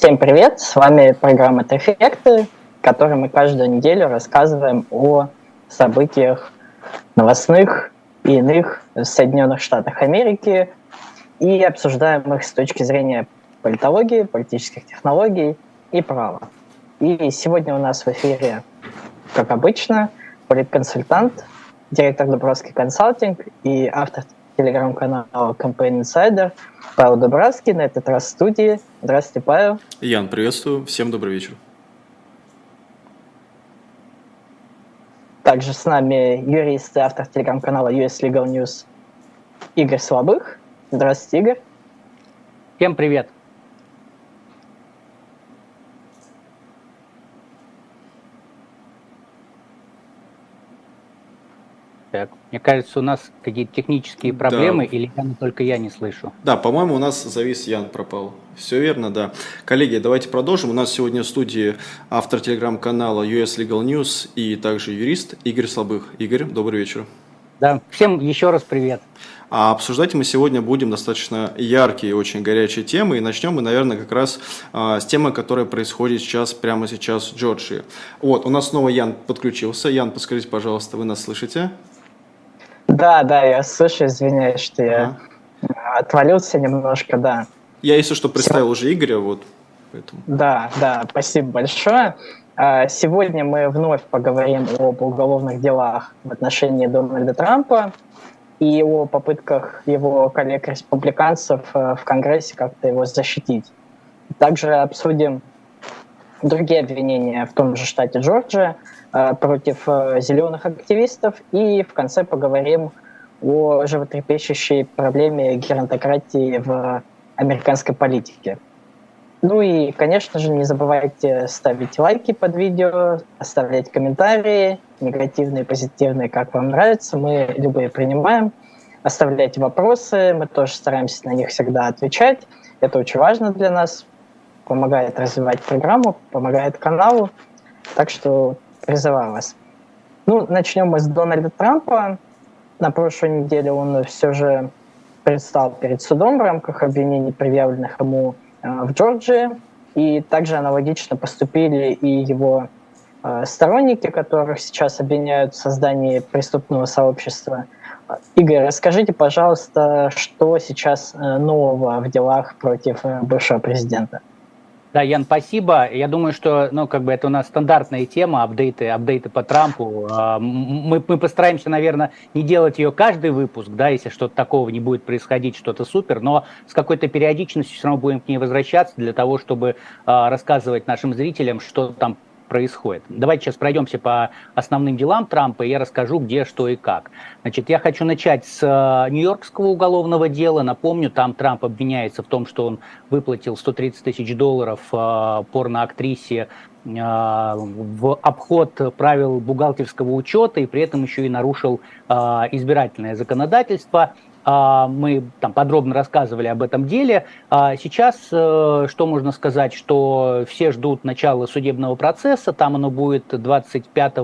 Всем привет, с вами программа «Трефекты», в которой мы каждую неделю рассказываем о событиях новостных и иных в Соединенных Штатах Америки и обсуждаем их с точки зрения политологии, политических технологий и права. И сегодня у нас в эфире, как обычно, политконсультант, директор Дубровский консалтинг и автор телеграм-канала Campaign Insider Павел Дубравский, на этот раз в студии. Здравствуйте, Павел. Ян, приветствую. Всем добрый вечер. Также с нами юрист и автор телеграм-канала US Legal News Игорь Слабых. Здравствуйте, Игорь. Всем привет. Так, мне кажется, у нас какие-то технические проблемы, да. или только я не слышу? Да, по-моему, у нас завис Ян пропал. Все верно, да. Коллеги, давайте продолжим. У нас сегодня в студии автор телеграм-канала US Legal News и также юрист Игорь Слабых. Игорь, добрый вечер. Да, всем еще раз привет. А обсуждать мы сегодня будем достаточно яркие, очень горячие темы. И начнем мы, наверное, как раз а, с темы, которая происходит сейчас, прямо сейчас в Джорджии. Вот, у нас снова Ян подключился. Ян, подскажите, пожалуйста, вы нас слышите? Да, да, я слышу, извиняюсь, что я ага. отвалился немножко, да. Я, если что, представил Все. уже Игоря, вот. Поэтому. Да, да, спасибо большое. А, сегодня мы вновь поговорим об уголовных делах в отношении Дональда Трампа и о попытках его коллег-республиканцев э, в Конгрессе как-то его защитить. Также обсудим другие обвинения в том же штате Джорджия, против э, зеленых активистов. И в конце поговорим о животрепещущей проблеме геронтократии в американской политике. Ну и, конечно же, не забывайте ставить лайки под видео, оставлять комментарии, негативные, позитивные, как вам нравится. Мы любые принимаем. Оставляйте вопросы, мы тоже стараемся на них всегда отвечать. Это очень важно для нас, помогает развивать программу, помогает каналу. Так что призываю. Ну, начнем мы с Дональда Трампа. На прошлой неделе он все же предстал перед судом в рамках обвинений, предъявленных ему э, в Джорджии. И также аналогично поступили и его э, сторонники, которых сейчас обвиняют в создании преступного сообщества. Игорь, расскажите, пожалуйста, что сейчас э, нового в делах против бывшего президента? Да, Ян, спасибо. Я думаю, что, ну, как бы это у нас стандартная тема, апдейты, апдейты по Трампу. А, мы, мы постараемся, наверное, не делать ее каждый выпуск, да, если что-то такого не будет происходить, что-то супер, но с какой-то периодичностью все равно будем к ней возвращаться для того, чтобы а, рассказывать нашим зрителям, что там происходит. Давайте сейчас пройдемся по основным делам Трампа, и я расскажу, где, что и как. Значит, я хочу начать с э, Нью-Йоркского уголовного дела. Напомню, там Трамп обвиняется в том, что он выплатил 130 тысяч долларов э, порноактрисе э, в обход правил бухгалтерского учета и при этом еще и нарушил избирательное законодательство. А, мы там подробно рассказывали об этом деле. А, сейчас э, что можно сказать, что все ждут начала судебного процесса, там оно будет 25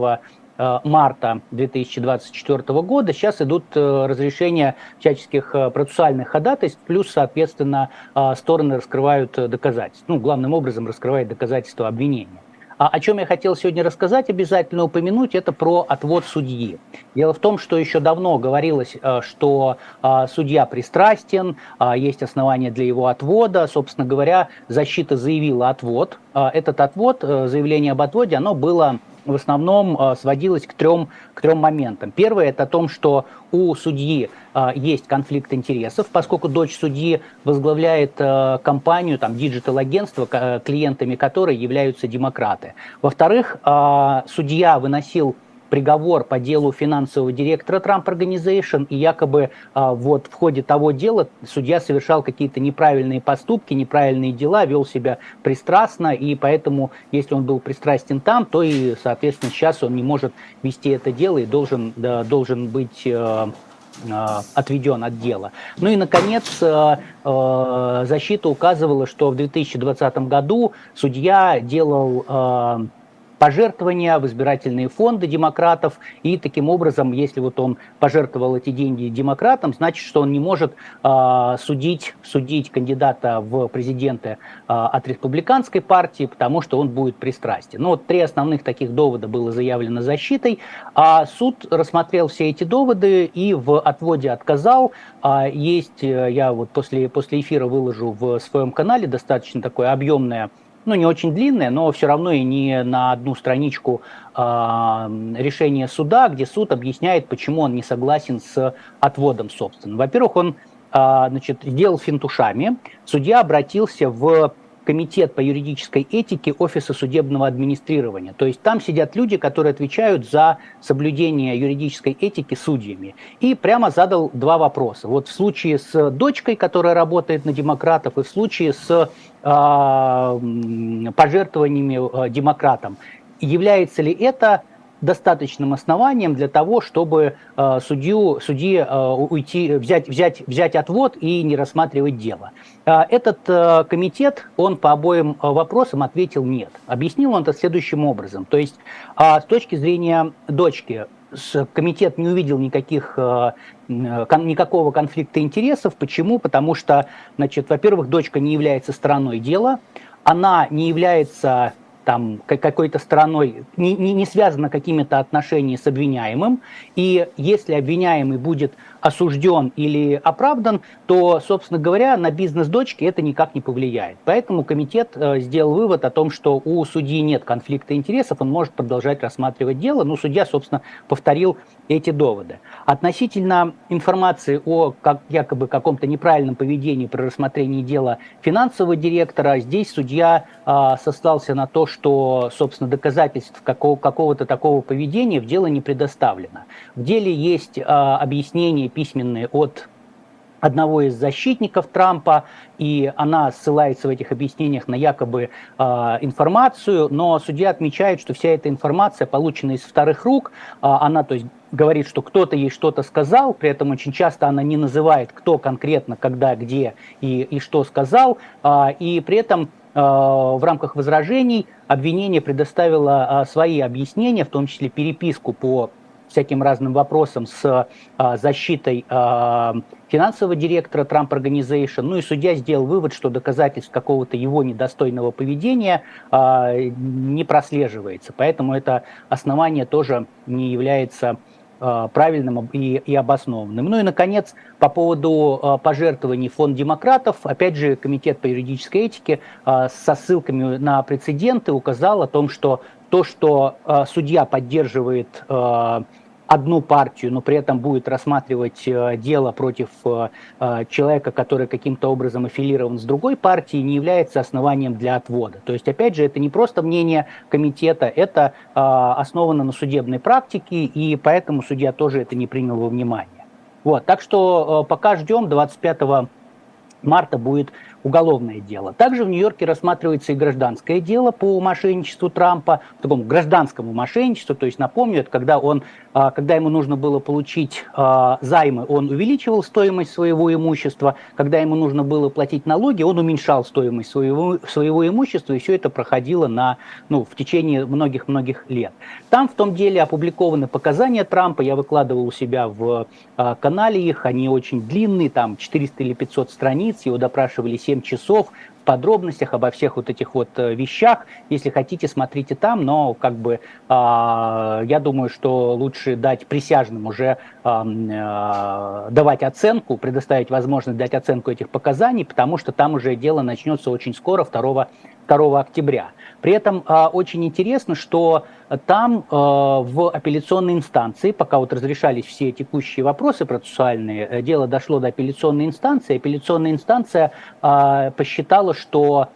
э, марта 2024 года. Сейчас идут э, разрешения всяческих процессуальных ходатайств, плюс, соответственно, стороны раскрывают доказательства. Ну, главным образом раскрывает доказательства обвинения. А о чем я хотел сегодня рассказать, обязательно упомянуть, это про отвод судьи. Дело в том, что еще давно говорилось, э, что э, судья пристрастен, э, есть основания для его отвода. Собственно говоря, защита заявила отвод. Этот отвод, заявление об отводе, оно было в основном э, сводилось к трем, к трем моментам. Первое – это о том, что у судьи э, есть конфликт интересов, поскольку дочь судьи возглавляет э, компанию, там, digital -агентство, клиентами которой являются демократы. Во-вторых, судья выносил приговор по делу финансового директора Trump Organization, и якобы а, вот в ходе того дела судья совершал какие-то неправильные поступки, неправильные дела, вел себя пристрастно, и поэтому, если он был пристрастен там, то и, соответственно, сейчас он не может вести это дело и должен, да, должен быть э, э, отведен от дела. Ну и, наконец, э, защита указывала, что в 2020 году судья делал пожертвования в избирательные фонды демократов, и таким образом, если вот он пожертвовал эти деньги демократам, значит, что он не может э, судить, судить кандидата в президенты э, от республиканской партии, потому что он будет пристрастен. Ну вот три основных таких довода было заявлено защитой, а суд рассмотрел все эти доводы и в отводе отказал. А есть, э, я вот после, после эфира выложу в своем канале достаточно такое объемное ну, не очень длинное, но все равно и не на одну страничку э, решение суда, где суд объясняет, почему он не согласен с отводом, собственно. Во-первых, он э, значит, сделал финтушами. Судья обратился в комитет по юридической этике Офиса судебного администрирования. То есть там сидят люди, которые отвечают за соблюдение юридической этики судьями. И прямо задал два вопроса. Вот в случае с дочкой, которая работает на демократов, и в случае с пожертвованиями э, демократам, является ли это достаточным основанием для того, чтобы э, судью, судье э, уйти, взять, взять, взять отвод и не рассматривать дело. Э, этот комитет, он по обоим вопросам ответил нет. Объяснил он это следующим образом. То есть э, с точки зрения дочки, комитет не увидел никаких, э, никакого конфликта интересов. Почему? Потому что, значит, во-первых, дочка не является стороной дела, она не является там какой-то стороной, не, не, не связано какими-то отношениями с обвиняемым, и если обвиняемый будет осужден или оправдан, то, собственно говоря, на бизнес дочки это никак не повлияет. Поэтому комитет э, сделал вывод о том, что у судьи нет конфликта интересов, он может продолжать рассматривать дело. Ну, судья, собственно, повторил эти доводы. Относительно информации о как, якобы каком-то неправильном поведении при рассмотрении дела финансового директора, здесь судья э, сослался на то, что, собственно, доказательств какого, какого-то такого поведения в дело не предоставлено. В деле есть э, объяснение письменные от одного из защитников Трампа, и она ссылается в этих объяснениях на якобы э, информацию, но судья отмечает, что вся эта информация получена из вторых рук, э, она, то есть, говорит, что кто-то ей что-то сказал, при этом очень часто она не называет, кто конкретно, когда, где и, и что сказал, э, и при этом в рамках возражений обвинение предоставило свои объяснения, в том числе переписку по всяким разным вопросам с а, защитой а, финансового директора Trump Organization. Ну и судья сделал вывод, что доказательств какого-то его недостойного поведения а, не прослеживается. Поэтому это основание тоже не является правильным и, и обоснованным. Ну и, наконец, по поводу пожертвований фонд демократов, опять же, Комитет по юридической этике со ссылками на прецеденты указал о том, что то, что судья поддерживает одну партию, но при этом будет рассматривать э, дело против э, э, человека, который каким-то образом аффилирован с другой партией, не является основанием для отвода. То есть, опять же, это не просто мнение комитета, это основано на судебной практике, и поэтому судья тоже это не принял во внимание. Вот, так что пока ждем 25 марта будет уголовное дело. Также в Нью-Йорке рассматривается и гражданское дело по мошенничеству Трампа, такому гражданскому мошенничеству. То есть, напомню, это когда, он, когда ему нужно было получить а, займы, он увеличивал стоимость своего имущества. Когда ему нужно было платить налоги, он уменьшал стоимость своего, своего имущества. И все это проходило на, ну, в течение многих-многих лет. Там в том деле опубликованы показания Трампа. Я выкладывал у себя в а, канале их. Они очень длинные, там 400 или 500 страниц. Его допрашивали 7 7 часов подробностях обо всех вот этих вот э, вещах. Если хотите, смотрите там, но как бы э, я думаю, что лучше дать присяжным уже э, давать оценку, предоставить возможность дать оценку этих показаний, потому что там уже дело начнется очень скоро, 2, 2 октября. При этом э, очень интересно, что там э, в апелляционной инстанции, пока вот разрешались все текущие вопросы процессуальные, э, дело дошло до апелляционной инстанции, апелляционная инстанция э, посчитала, что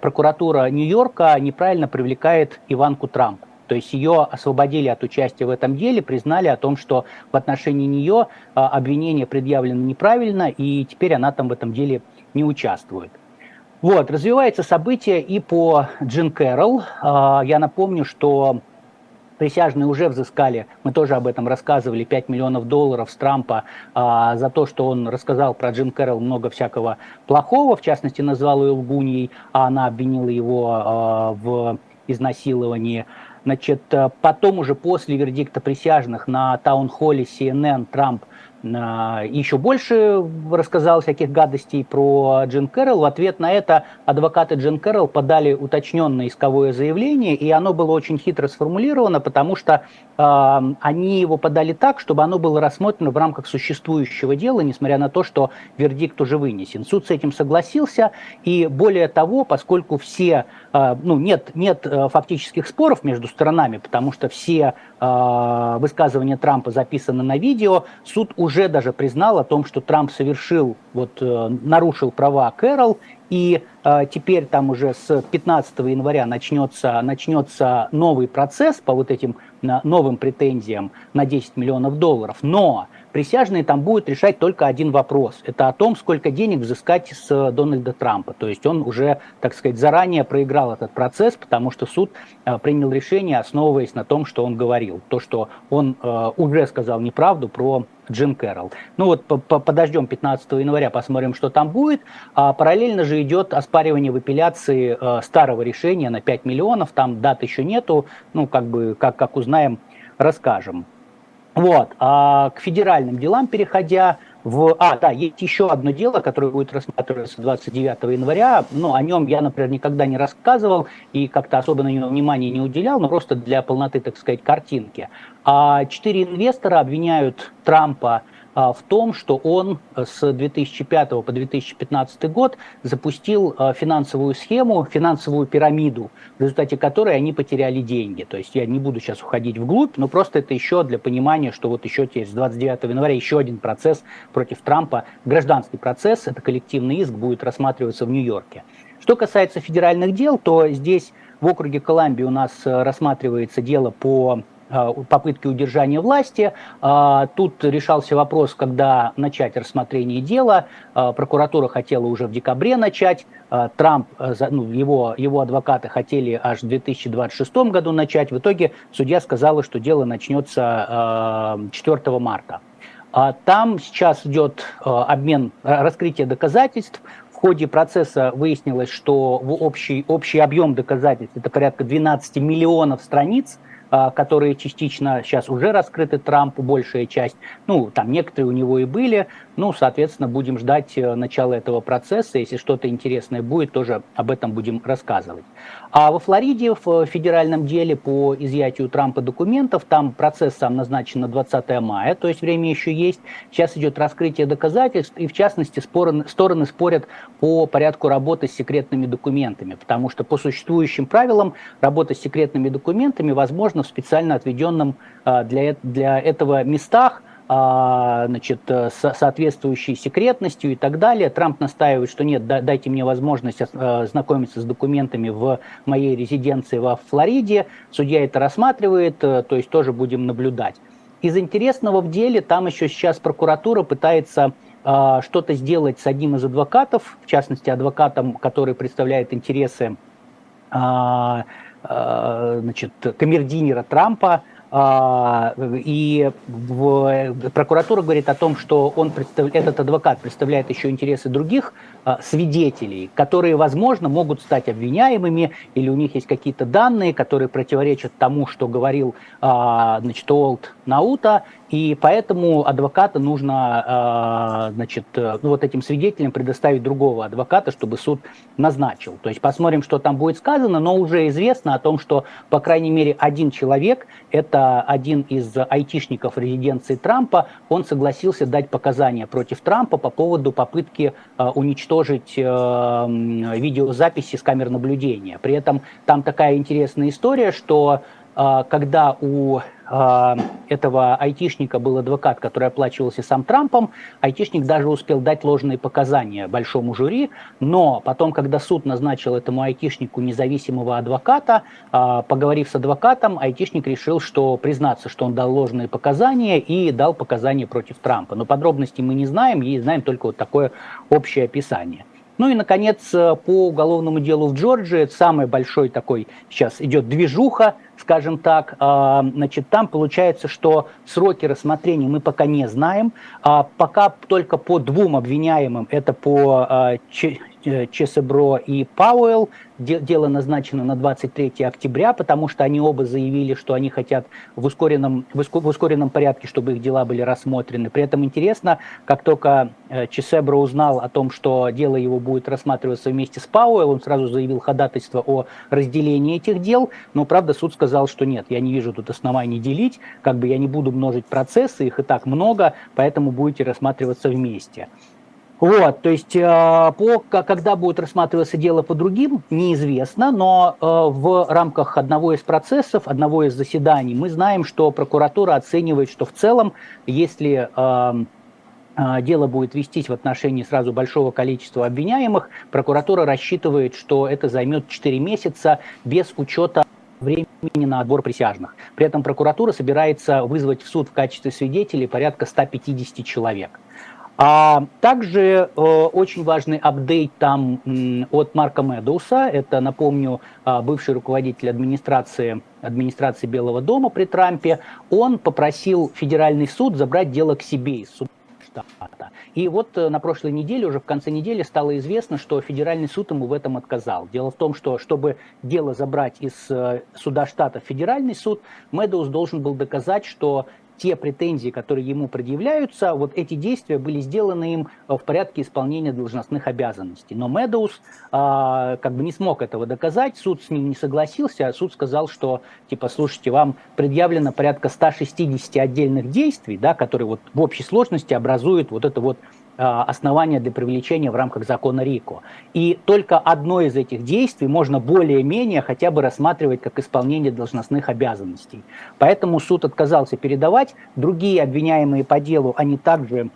прокуратура Нью-Йорка неправильно привлекает Иванку Трамп. То есть ее освободили от участия в этом деле, признали о том, что в отношении нее обвинение предъявлено неправильно, и теперь она там в этом деле не участвует. Вот, развивается событие и по Джин Кэрролл. А, я напомню, что присяжные уже взыскали, мы тоже об этом рассказывали, 5 миллионов долларов с Трампа а, за то, что он рассказал про Джин Кэрролл много всякого плохого, в частности, назвал ее лгуньей, а она обвинила его а, в изнасиловании. Значит, потом уже после вердикта присяжных на таунхолле CNN Трамп еще больше рассказал всяких гадостей про Джин Кэрролл. В ответ на это адвокаты Джин Кэрролл подали уточненное исковое заявление, и оно было очень хитро сформулировано, потому что э, они его подали так, чтобы оно было рассмотрено в рамках существующего дела, несмотря на то, что вердикт уже вынесен. Суд с этим согласился, и более того, поскольку все, э, ну, нет, нет э, фактических споров между сторонами, потому что все э, высказывания Трампа записаны на видео, суд уже уже даже признал о том, что Трамп совершил, вот, э, нарушил права Кэрол, и э, теперь там уже с 15 января начнется, начнется новый процесс по вот этим новым претензиям на 10 миллионов долларов. Но присяжные там будут решать только один вопрос. Это о том, сколько денег взыскать с Дональда Трампа. То есть он уже, так сказать, заранее проиграл этот процесс, потому что суд э, принял решение, основываясь на том, что он говорил. То, что он э, уже сказал неправду про Джим Кэрролл. Ну вот подождем 15 января, посмотрим, что там будет. А параллельно же идет оспаривание в апелляции э, старого решения на 5 миллионов. Там дат еще нету. Ну, как бы, как, как узнаем, расскажем. Вот. А к федеральным делам переходя, в... А, да, есть еще одно дело, которое будет рассматриваться 29 января. Ну, о нем я, например, никогда не рассказывал и как-то особо на него внимания не уделял, но просто для полноты, так сказать, картинки. А четыре инвестора обвиняют Трампа в том, что он с 2005 по 2015 год запустил а, финансовую схему, финансовую пирамиду, в результате которой они потеряли деньги. То есть я не буду сейчас уходить вглубь, но просто это еще для понимания, что вот еще с 29 января еще один процесс против Трампа, гражданский процесс, это коллективный иск, будет рассматриваться в Нью-Йорке. Что касается федеральных дел, то здесь в округе Колумбия у нас э, рассматривается дело по Э, попытки удержания власти. А, тут решался вопрос, когда начать рассмотрение дела. А, прокуратура хотела уже в декабре начать. А, Трамп, э, ну, его, его адвокаты хотели аж в 2026 году начать. В итоге судья сказала, что дело начнется 4 марта. Там сейчас идет э, обмен, раскрытие доказательств. В ходе процесса выяснилось, что общий, общий объем доказательств это порядка 12 миллионов страниц – а, которые частично сейчас уже раскрыты Трампу, большая часть. Ну, там некоторые у него и были. Ну, соответственно, будем ждать э, начала этого процесса. Если что-то интересное будет, тоже об этом будем рассказывать. А во Флориде в федеральном деле по изъятию Трампа документов, там процесс сам назначен на 20 мая, то есть время еще есть. Сейчас идет раскрытие доказательств, и в частности споры, стороны спорят по порядку работы с секретными документами, потому что по существующим правилам работа с секретными документами возможна в специально отведенном а, для, для этого местах, значит, э, соответствующей секретностью и так далее. Трамп настаивает, что нет, дайте мне возможность э, знакомиться с документами в моей резиденции во Флориде. Судья это рассматривает, э, то есть тоже будем наблюдать. Из интересного в деле, там еще сейчас прокуратура пытается что-то сделать с одним из адвокатов, в частности, адвокатом, который представляет интересы значит, камердинера Трампа, а, и прокуратура говорит о том, что он этот адвокат представляет еще интересы других а, свидетелей, которые, возможно, могут стать обвиняемыми, или у них есть какие-то данные, которые противоречат тому, что говорил а, значит, Олд Наута, и поэтому адвоката нужно, значит, ну, вот этим свидетелям предоставить другого адвоката, чтобы суд назначил. То есть посмотрим, что там будет сказано, но уже известно о том, что, по крайней мере, один человек, это один из айтишников резиденции Трампа, он согласился дать показания против Трампа по поводу попытки уничтожить видеозаписи с камер наблюдения. При этом там такая интересная история, что когда у этого айтишника был адвокат, который оплачивался сам Трампом. Айтишник даже успел дать ложные показания большому жюри, но потом, когда суд назначил этому айтишнику независимого адвоката, а, поговорив с адвокатом, айтишник решил, что признаться, что он дал ложные показания и дал показания против Трампа. Но подробностей мы не знаем, и знаем только вот такое общее описание. Ну и, наконец, по уголовному делу в Джорджии, самый большой такой сейчас идет движуха, скажем так, а, значит, там получается, что сроки рассмотрения мы пока не знаем, а пока только по двум обвиняемым, это по а, Чесебро и Пауэлл. Дело назначено на 23 октября, потому что они оба заявили, что они хотят в ускоренном, в ускоренном порядке, чтобы их дела были рассмотрены. При этом интересно, как только Чесебро узнал о том, что дело его будет рассматриваться вместе с Пауэлл, он сразу заявил ходатайство о разделении этих дел, но, правда, суд сказал, что нет, я не вижу тут оснований делить, как бы я не буду множить процессы, их и так много, поэтому будете рассматриваться вместе. Вот, то есть э, по, когда будет рассматриваться дело по другим, неизвестно, но э, в рамках одного из процессов, одного из заседаний мы знаем, что прокуратура оценивает, что в целом, если э, дело будет вестись в отношении сразу большого количества обвиняемых, прокуратура рассчитывает, что это займет 4 месяца без учета времени на отбор присяжных. При этом прокуратура собирается вызвать в суд в качестве свидетелей порядка 150 человек. А также э, очень важный апдейт там э, от Марка Медоуса, это, напомню, э, бывший руководитель администрации, администрации Белого дома при Трампе, он попросил федеральный суд забрать дело к себе из суда штата. И вот э, на прошлой неделе, уже в конце недели, стало известно, что федеральный суд ему в этом отказал. Дело в том, что чтобы дело забрать из э, суда штата в федеральный суд, Медоуз должен был доказать, что те претензии, которые ему предъявляются, вот эти действия были сделаны им в порядке исполнения должностных обязанностей. Но Медоуз а, как бы не смог этого доказать, суд с ним не согласился, а суд сказал, что, типа, слушайте, вам предъявлено порядка 160 отдельных действий, да, которые вот в общей сложности образуют вот это вот основания для привлечения в рамках закона РИКО. И только одно из этих действий можно более-менее хотя бы рассматривать как исполнение должностных обязанностей. Поэтому суд отказался передавать. Другие обвиняемые по делу, они также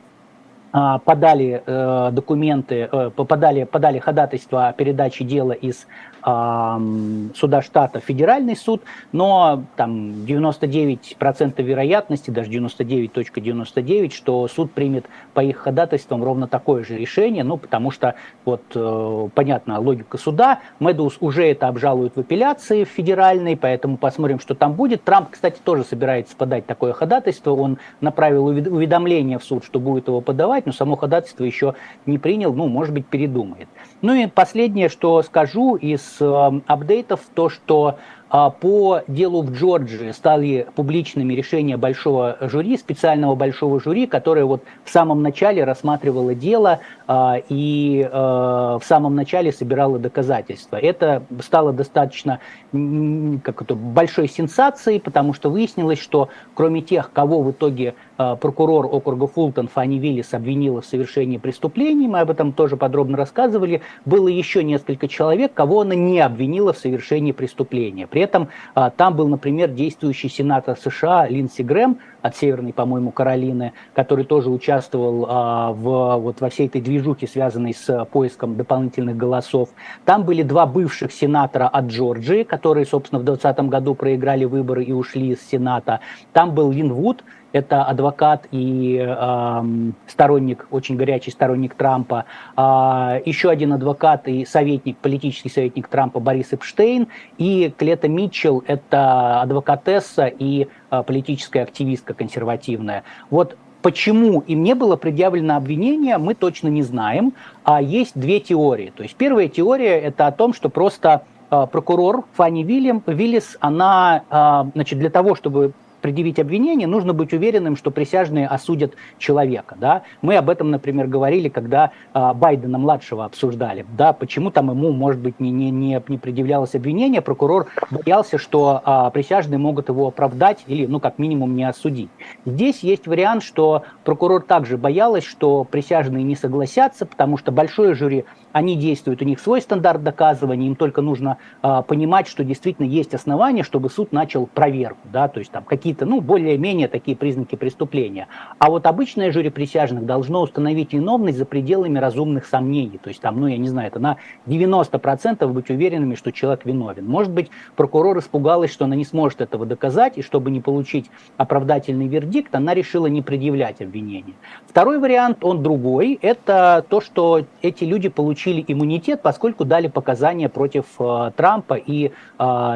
а, подали э, документы, э, подали, подали ходатайство о передаче дела из суда штата федеральный суд, но там 99% вероятности, даже 99.99, что суд примет по их ходатайствам ровно такое же решение, ну, потому что, вот, э, понятна логика суда, Медус уже это обжалует в апелляции в федеральной, поэтому посмотрим, что там будет. Трамп, кстати, тоже собирается подать такое ходатайство, он направил уведомление в суд, что будет его подавать, но само ходатайство еще не принял, ну, может быть, передумает. Ну и последнее, что скажу из апдейтов, то, что по делу в Джорджии стали публичными решения большого жюри, специального большого жюри, которое вот в самом начале рассматривало дело а, и а, в самом начале собирало доказательства. Это стало достаточно как это, большой сенсацией, потому что выяснилось, что кроме тех, кого в итоге прокурор округа Фултон Фанни Виллис обвинила в совершении преступлений, мы об этом тоже подробно рассказывали, было еще несколько человек, кого она не обвинила в совершении преступления. При этом а, там был, например, действующий сенатор США Линдси Грэм от Северной, по-моему, Каролины, который тоже участвовал а, в, вот, во всей этой движухе, связанной с поиском дополнительных голосов. Там были два бывших сенатора от Джорджии, которые, собственно, в 2020 году проиграли выборы и ушли из Сената. Там был Лин Вуд, это адвокат и э, сторонник, очень горячий сторонник Трампа. Э, еще один адвокат и советник, политический советник Трампа Борис Эпштейн. И Клета Митчелл, это адвокатесса и политическая активистка консервативная. Вот Почему им не было предъявлено обвинение, мы точно не знаем. А есть две теории. То есть первая теория это о том, что просто э, прокурор Фанни Вильям, Виллис, она, э, значит, для того, чтобы предъявить обвинение, нужно быть уверенным, что присяжные осудят человека. Да? Мы об этом, например, говорили, когда а, Байдена-младшего обсуждали. Да? Почему там ему, может быть, не, не, не, не предъявлялось обвинение, прокурор боялся, что а, присяжные могут его оправдать или, ну, как минимум, не осудить. Здесь есть вариант, что прокурор также боялась, что присяжные не согласятся, потому что большое жюри они действуют, у них свой стандарт доказывания, им только нужно э, понимать, что действительно есть основания, чтобы суд начал проверку, да, то есть там какие-то, ну, более-менее такие признаки преступления. А вот обычное жюри присяжных должно установить виновность за пределами разумных сомнений, то есть там, ну, я не знаю, это на 90% быть уверенными, что человек виновен. Может быть, прокурор испугалась, что она не сможет этого доказать, и чтобы не получить оправдательный вердикт, она решила не предъявлять обвинение. Второй вариант, он другой, это то, что эти люди получили получили иммунитет, поскольку дали показания против э, Трампа и э,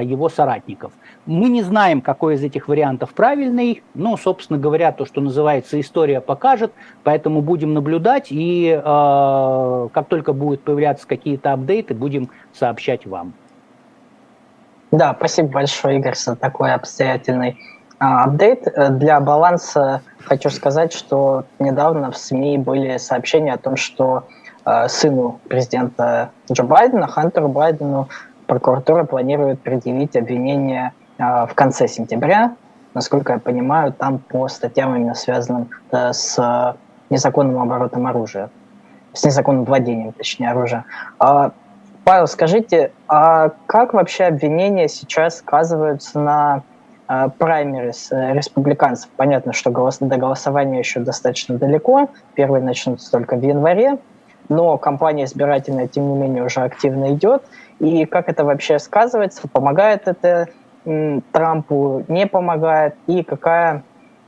его соратников. Мы не знаем, какой из этих вариантов правильный, но, собственно говоря, то, что называется, история покажет, поэтому будем наблюдать, и э, как только будут появляться какие-то апдейты, будем сообщать вам. Да, спасибо большое, Игорь, за такой обстоятельный а, апдейт. Для баланса хочу сказать, что недавно в СМИ были сообщения о том, что сыну президента Джо Байдена, Хантеру Байдену, прокуратура планирует предъявить обвинение э, в конце сентября. Насколько я понимаю, там по статьям именно связанным э, с незаконным оборотом оружия, с незаконным владением, точнее, оружия. А, Павел, скажите, а как вообще обвинения сейчас сказываются на Э, праймерис э, республиканцев. Понятно, что до голосования еще достаточно далеко. Первый начнутся только в январе. Но кампания избирательная, тем не менее, уже активно идет. И как это вообще сказывается? Помогает это Трампу, не помогает? И какая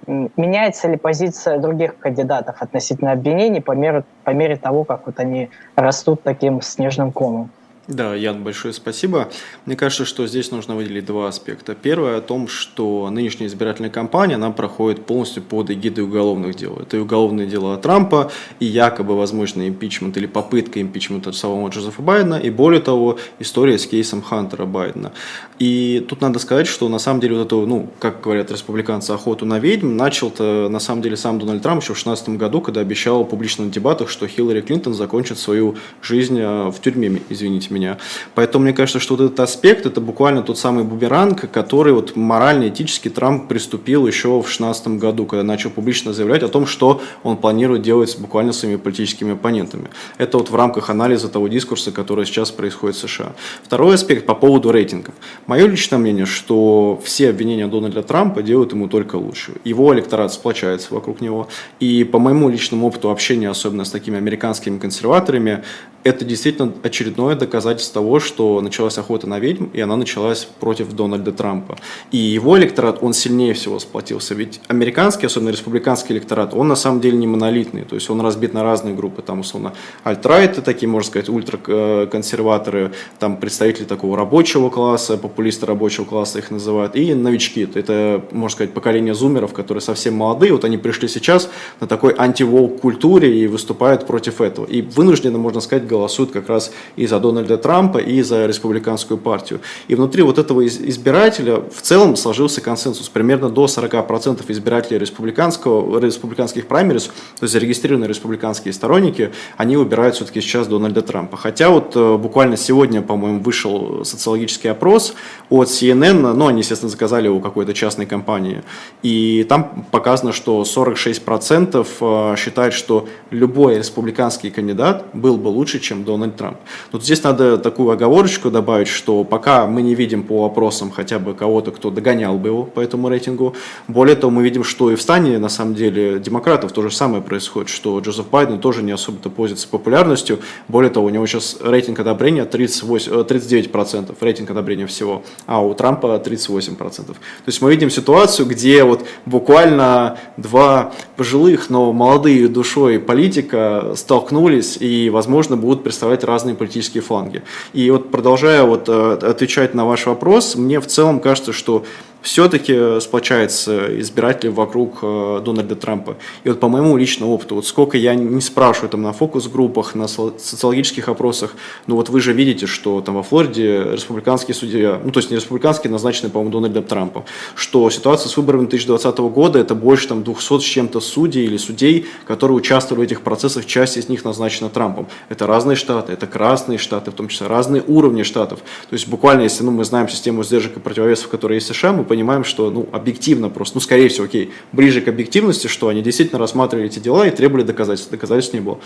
меняется ли позиция других кандидатов относительно обвинений по мере, по мере того, как вот они растут таким снежным комом? Да, Ян, большое спасибо. Мне кажется, что здесь нужно выделить два аспекта. Первое о том, что нынешняя избирательная кампания, она проходит полностью под эгидой уголовных дел. Это и уголовные дела Трампа, и якобы возможный импичмент или попытка импичмента самого Джозефа Байдена, и более того, история с кейсом Хантера Байдена. И тут надо сказать, что на самом деле вот эту, ну, как говорят республиканцы, охоту на ведьм начал-то на самом деле сам Дональд Трамп еще в 2016 году, когда обещал в публичных дебатах, что Хиллари Клинтон закончит свою жизнь э, в тюрьме, извините меня. Поэтому мне кажется, что вот этот аспект, это буквально тот самый бумеранг, который вот морально, этически Трамп приступил еще в 2016 году, когда начал публично заявлять о том, что он планирует делать буквально своими политическими оппонентами. Это вот в рамках анализа того дискурса, который сейчас происходит в США. Второй аспект по поводу рейтингов. Мое личное мнение, что все обвинения Дональда Трампа делают ему только лучше. Его электорат сплочается вокруг него. И по моему личному опыту общения, особенно с такими американскими консерваторами, это действительно очередное доказательство того, что началась охота на ведьм, и она началась против Дональда Трампа. И его электорат, он сильнее всего сплотился. Ведь американский, особенно республиканский электорат, он на самом деле не монолитный. То есть он разбит на разные группы. Там, условно, альтрайты, такие, можно сказать, ультраконсерваторы, там представители такого рабочего класса, популисты рабочего класса их называют, и новички. Это, можно сказать, поколение зумеров, которые совсем молодые. Вот они пришли сейчас на такой антиволк культуре и выступают против этого. И вынуждены, можно сказать, голосуют как раз и за Дональда Трампа, и за республиканскую партию. И внутри вот этого избирателя в целом сложился консенсус. Примерно до 40% избирателей республиканского, республиканских праймерис, то есть зарегистрированные республиканские сторонники, они выбирают все-таки сейчас Дональда Трампа. Хотя вот э, буквально сегодня, по-моему, вышел социологический опрос от CNN, ну, они, естественно, заказали у какой-то частной компании, и там показано, что 46% э, считают, что любой республиканский кандидат был бы лучше, чем Дональд Трамп. Вот здесь надо такую оговорочку добавить, что пока мы не видим по вопросам хотя бы кого-то, кто догонял бы его по этому рейтингу. Более того, мы видим, что и в стане, на самом деле, демократов то же самое происходит, что Джозеф Байден тоже не особо-то пользуется популярностью. Более того, у него сейчас рейтинг одобрения 38, 39%, э, рейтинг одобрения всего, а у Трампа 38%. То есть мы видим ситуацию, где вот буквально два пожилых, но молодые душой политика столкнулись и, возможно, будут представлять разные политические фланги. И вот продолжая вот э, отвечать на ваш вопрос, мне в целом кажется, что все-таки сплочается избиратели вокруг э, Дональда Трампа. И вот по моему личному опыту, вот сколько я не спрашиваю там на фокус-группах, на социологических опросах, ну вот вы же видите, что там во Флориде республиканский судья, ну то есть не республиканский, назначенный, по-моему, Дональдом Трампом, что ситуация с выборами 2020 года это больше там 200 с чем-то судей или судей, которые участвовали в этих процессах, часть из них назначена Трампом. Это разные штаты, это красные штаты, в том числе разные уровни штатов. То есть буквально, если ну, мы знаем систему сдержек и противовесов, которая есть в США, мы понимаем, что ну, объективно просто, ну, скорее всего, окей, ближе к объективности, что они действительно рассматривали эти дела и требовали доказательств. Доказательств не было.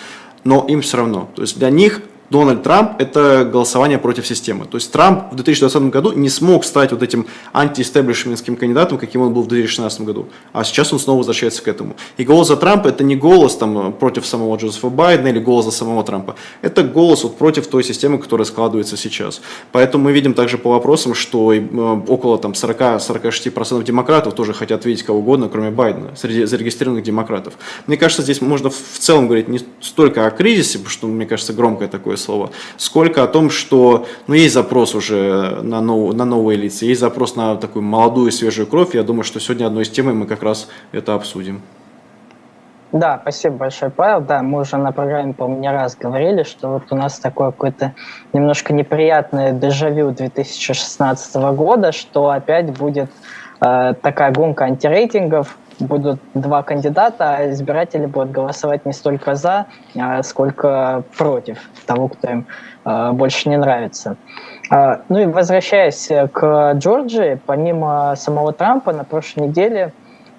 Но им все равно. То есть для них Дональд Трамп – это голосование против системы. То есть Трамп в 2020 году не смог стать вот этим антиэстеблишментским кандидатом, каким он был в 2016 году. А сейчас он снова возвращается к этому. И голос за Трампа – это не голос там, против самого Джозефа Байдена или голос за самого Трампа. Это голос вот против той системы, которая складывается сейчас. Поэтому мы видим также по вопросам, что э, около там, 40-46% демократов тоже хотят видеть кого угодно, кроме Байдена, среди зарегистрированных демократов. Мне кажется, здесь можно в целом говорить не столько о кризисе, потому что, мне кажется, громкое такое слово, сколько о том, что ну, есть запрос уже на, нов, на новые лица, есть запрос на такую молодую свежую кровь. Я думаю, что сегодня одной из тем мы как раз это обсудим. Да, спасибо большое, Павел. Да, мы уже на программе, по-моему, не раз говорили, что вот у нас такое какое-то немножко неприятное дежавю 2016 года, что опять будет э, такая гонка антирейтингов, будут два кандидата, а избиратели будут голосовать не столько за, а сколько против того, кто им э, больше не нравится. Э, ну и возвращаясь к Джорджии, помимо самого Трампа, на прошлой неделе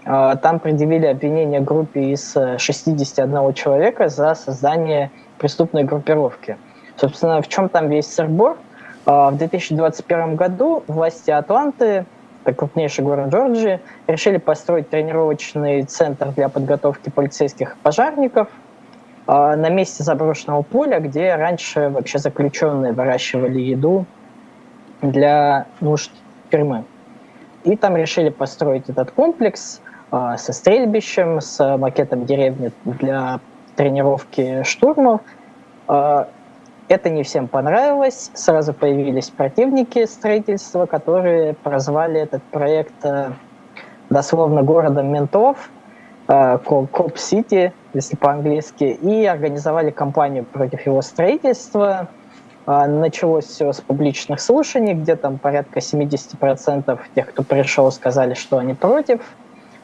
а, там предъявили обвинение группе из 61 э, человека за создание преступной группировки. Собственно, в чем там весь сырбор? А, в 2021 году власти Атланты, это крупнейший город Джорджии, решили построить тренировочный центр для подготовки полицейских пожарников а, на месте заброшенного поля, где раньше вообще заключенные выращивали еду для нужд тюрьмы. И там решили построить этот комплекс – а, со стрельбищем, с макетом деревни для тренировки штурмов. Это не всем понравилось. Сразу появились противники строительства, которые прозвали этот проект а, дословно городом ментов, Коп Сити, если по-английски, и организовали кампанию против его строительства. Началось все с публичных слушаний, где там порядка 70% тех, кто пришел, сказали, что они против –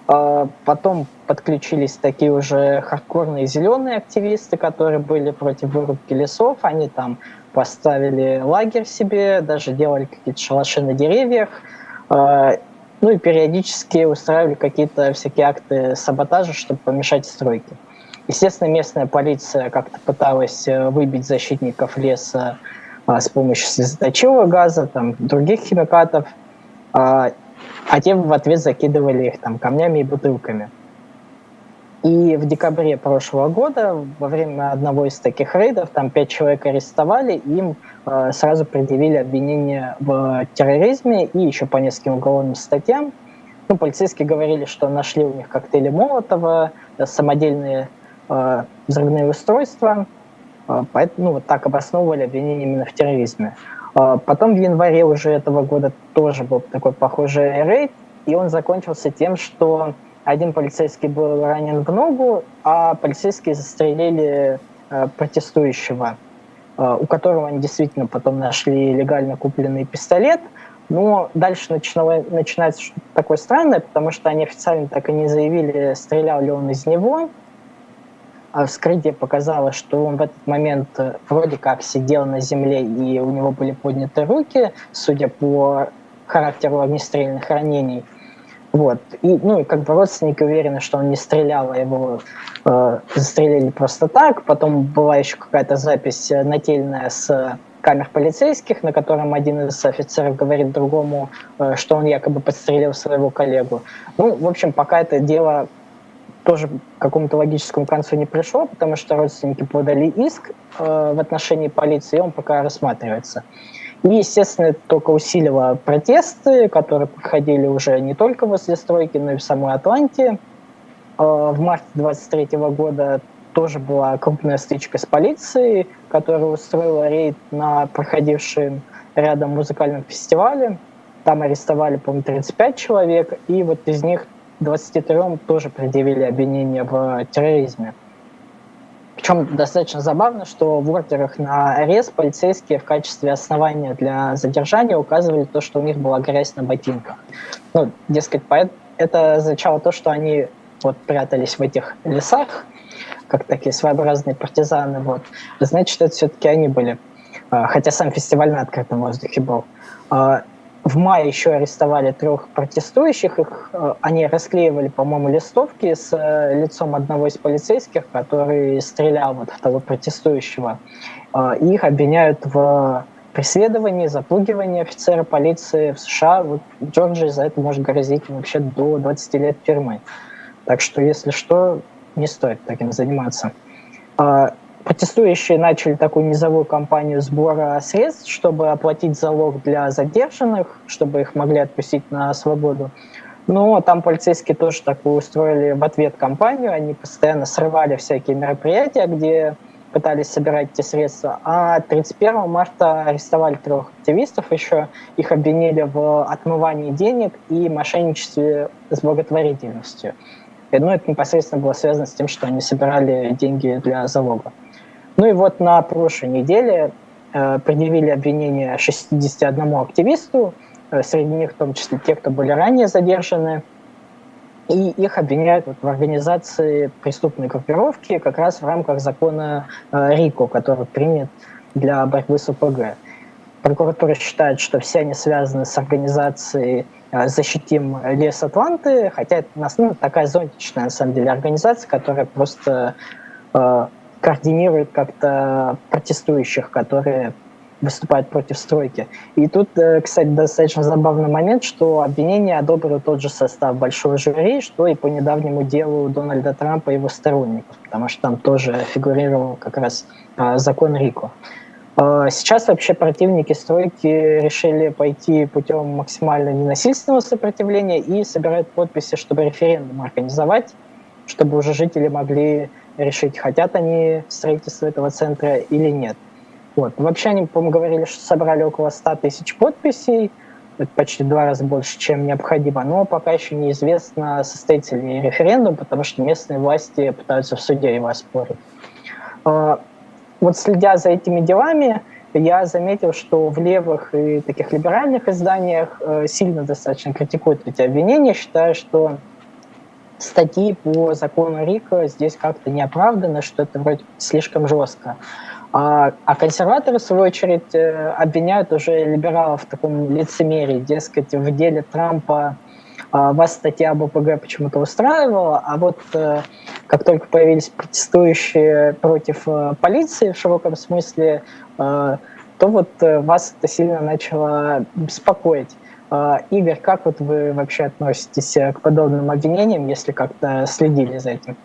потом подключились такие уже хардкорные зеленые активисты, которые были против вырубки лесов. Они там поставили лагерь себе, даже делали какие-то шалаши на деревьях. А, ну и периодически устраивали какие-то всякие акты саботажа, чтобы помешать стройке. Естественно, местная полиция как-то пыталась э, выбить защитников леса а, с помощью слезоточивого газа, там, других химикатов а те в ответ закидывали их там камнями и бутылками. И в декабре прошлого года, во время одного из таких рейдов, там пять человек арестовали, им э, сразу предъявили обвинение в терроризме и еще по нескольким уголовным статьям. Ну, полицейские говорили, что нашли у них коктейли Молотова, самодельные э, взрывные устройства, э, поэтому ну, вот так обосновывали обвинение именно в терроризме. А, потом в январе уже этого года тоже был такой похожий рейд, и он закончился тем, что один полицейский был ранен в ногу, а полицейские застрелили э, протестующего, э, у которого они действительно потом нашли легально купленный пистолет. Но дальше начинало, начинается что-то такое странное, потому что они официально так и не заявили, стрелял ли он из него, вскрытие показало, что он в этот момент э, вроде как сидел на земле, и у него были подняты руки, судя по характеру огнестрельных ранений. Вот. И, ну, и как бы родственники уверены, что он не стрелял, а его э, застрелили просто так. Потом была еще какая-то запись э, нательная с камер полицейских, на котором один из офицеров говорит другому, э, что он якобы подстрелил своего коллегу. Ну, в общем, пока это дело тоже к какому-то логическому концу не пришло, потому что родственники подали иск э, в отношении полиции, и он пока рассматривается. И, естественно, это только усилило протесты, которые проходили уже не только возле стройки, но и в самой Атланте. Э, в марте 23 года тоже была крупная стычка с полицией, которая устроила рейд на проходившем рядом музыкальном фестивале. Там арестовали, по-моему, 35 человек, и вот из них 23 тоже предъявили обвинение в терроризме. Причем достаточно забавно, что в ордерах на арест полицейские в качестве основания для задержания указывали то, что у них была грязь на ботинках. Ну, дескать, это означало то, что они вот прятались в этих лесах, как такие своеобразные партизаны. Вот. Значит, это все-таки они были. А, хотя сам фестиваль на открытом воздухе был. В мае еще арестовали трех протестующих. Их, э, они расклеивали, по-моему, листовки с э, лицом одного из полицейских, который стрелял вот в того протестующего. Э, их обвиняют в преследовании, запугивании офицера полиции в США. Вот в Джорджии за это может грозить вообще до 20 лет тюрьмы. Так что, если что, не стоит таким заниматься. Протестующие начали такую низовую кампанию сбора средств, чтобы оплатить залог для задержанных, чтобы их могли отпустить на свободу. Но там полицейские тоже такую устроили в ответ кампанию. Они постоянно срывали всякие мероприятия, где пытались собирать эти средства, а 31 марта арестовали трех активистов еще, их обвинили в отмывании денег и мошенничестве с благотворительностью. И, ну, это непосредственно было связано с тем, что они собирали деньги для залога. Ну и вот на прошлой неделе э, предъявили обвинение 61 активисту, э, среди них в том числе те, кто были ранее задержаны, и их обвиняют вот в организации преступной группировки как раз в рамках закона э, РИКО, который принят для борьбы с ОПГ. Прокуратура считает, что все они связаны с организацией «Защитим лес Атланты», хотя это ну, такая зонтичная, на самом деле, организация, которая просто координирует как-то протестующих, которые выступают против стройки. И тут, э, кстати, достаточно забавный момент, что обвинение одобрил тот же состав большого жюри, что и по недавнему делу Дональда Трампа и его сторонников, потому что там тоже фигурировал как раз а, закон Рико. А, сейчас вообще противники стройки решили пойти путем максимально ненасильственного сопротивления и собирают подписи, чтобы референдум организовать, чтобы уже жители могли решить, хотят они строительство этого центра или нет. Вот. Вообще они, по-моему, говорили, что собрали около 100 тысяч подписей, это почти два раза больше, чем необходимо, но пока еще неизвестно, состоится ли референдум, потому что местные власти пытаются в суде его оспорить. А, вот следя за этими делами, я заметил, что в левых и таких либеральных изданиях э, сильно достаточно критикуют эти обвинения, считая, что статьи по закону Рика здесь как-то не оправданы, что это вроде слишком жестко. А, а консерваторы, в свою очередь, э, обвиняют уже либералов в таком лицемерии. Дескать, в деле Трампа а, вас статья об ОПГ почему-то устраивала, а вот э, как только появились протестующие против э, полиции в широком смысле, то вот вас это сильно начало беспокоить. Игорь, как вот вы вообще относитесь к подобным обвинениям, если как-то следили за этим?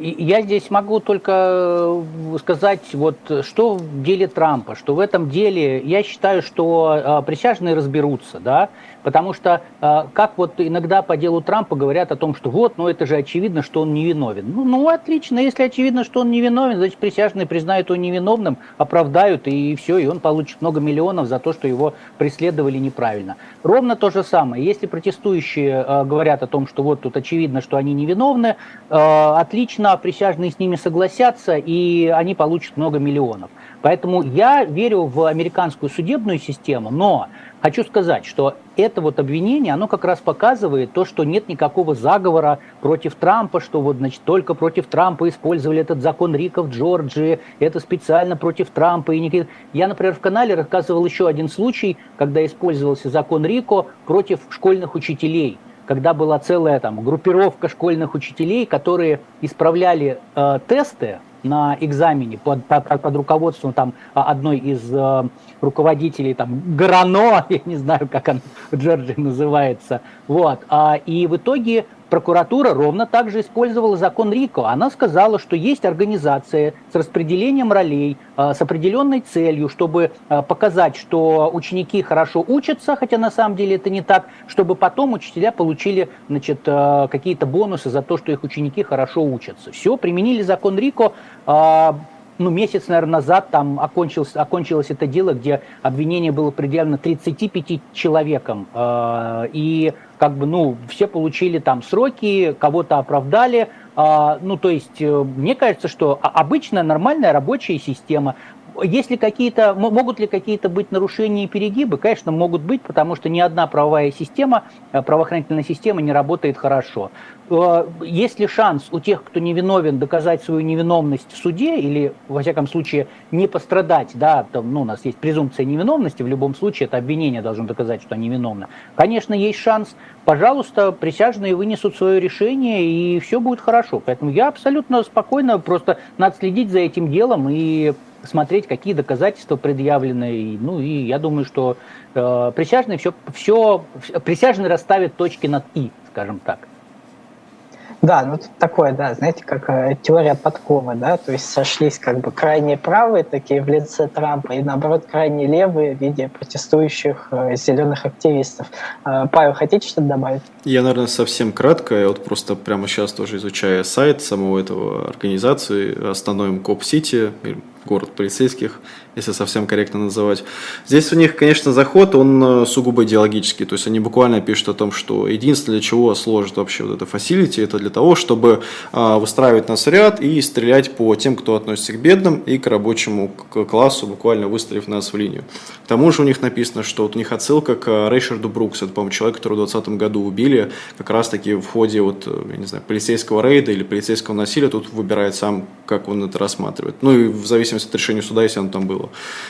Я здесь могу только э, сказать, вот, что в деле Трампа, что в этом деле я считаю, что э, присяжные разберутся, да, Потому что, а, как вот иногда по делу Трампа говорят о том, что вот, ну это же очевидно, что он невиновен. Ну, ну отлично, если очевидно, что он невиновен, значит присяжные признают его невиновным, оправдают и все, и он получит много миллионов за то, что его преследовали неправильно. Ровно то же самое. Если протестующие э, говорят о том, что вот тут очевидно, что они невиновны, э, отлично, присяжные с ними согласятся, и они получат много миллионов. Поэтому я верю в американскую судебную систему, но Хочу сказать, что это вот обвинение, оно как раз показывает то, что нет никакого заговора против Трампа, что вот, значит, только против Трампа использовали этот закон Рика в Джорджии, это специально против Трампа. И никаких... Я, например, в канале рассказывал еще один случай, когда использовался закон Рико против школьных учителей когда была целая там группировка школьных учителей, которые исправляли э, тесты на экзамене под, под, под руководством там одной из э, руководителей там Грано, я не знаю, как он в называется, вот, а, и в итоге прокуратура ровно так же использовала закон Рико. Она сказала, что есть организация с распределением ролей, э, с определенной целью, чтобы э, показать, что ученики хорошо учатся, хотя на самом деле это не так, чтобы потом учителя получили значит, э, какие-то бонусы за то, что их ученики хорошо учатся. Все, применили закон Рико ну, месяц, наверное, назад там окончилось, окончилось это дело, где обвинение было предъявлено 35 человекам. И как бы, ну, все получили там сроки, кого-то оправдали. А, ну, то есть, э, мне кажется, что обычная нормальная рабочая система. Если какие-то, могут ли какие-то быть нарушения и перегибы? Конечно, могут быть, потому что ни одна правовая система, э, правоохранительная система не работает хорошо. Э, есть ли шанс у тех, кто невиновен, доказать свою невиновность в суде или, во всяком случае, не пострадать? Да, там, ну, у нас есть презумпция невиновности, в любом случае это обвинение должно доказать, что они виновны. Конечно, есть шанс. Пожалуйста, присяжные вынесут свое решение, и все будет хорошо. Поэтому я абсолютно спокойно, просто надо следить за этим делом и смотреть, какие доказательства предъявлены. Ну и я думаю, что э, присяжные все, все, присяжные расставят точки над «и», скажем так. Да, ну тут такое, да, знаете, как э, теория подковы, да, то есть сошлись как бы крайне правые такие в лице Трампа и наоборот крайне левые в виде протестующих э, зеленых активистов. Э, Павел, хотите что-то добавить? Я, наверное, совсем кратко. Я вот просто прямо сейчас тоже изучаю сайт самого этого организации, остановим Cop City, город полицейских, если совсем корректно называть. Здесь у них, конечно, заход, он э, сугубо идеологический, то есть они буквально пишут о том, что единственное, для чего сложит вообще вот это фасилити, это для того, чтобы а, выстраивать нас ряд и стрелять по тем, кто относится к бедным и к рабочему классу, буквально выстроив нас в линию. К тому же у них написано, что вот у них отсылка к Рейшарду Бруксу, это, по-моему, человек, которого в 2020 году убили, как раз-таки в ходе вот, э, я не знаю, полицейского рейда или полицейского насилия, тут выбирает сам, как он это рассматривает. Ну и в зависимости зависимости от решения суда, если оно там было.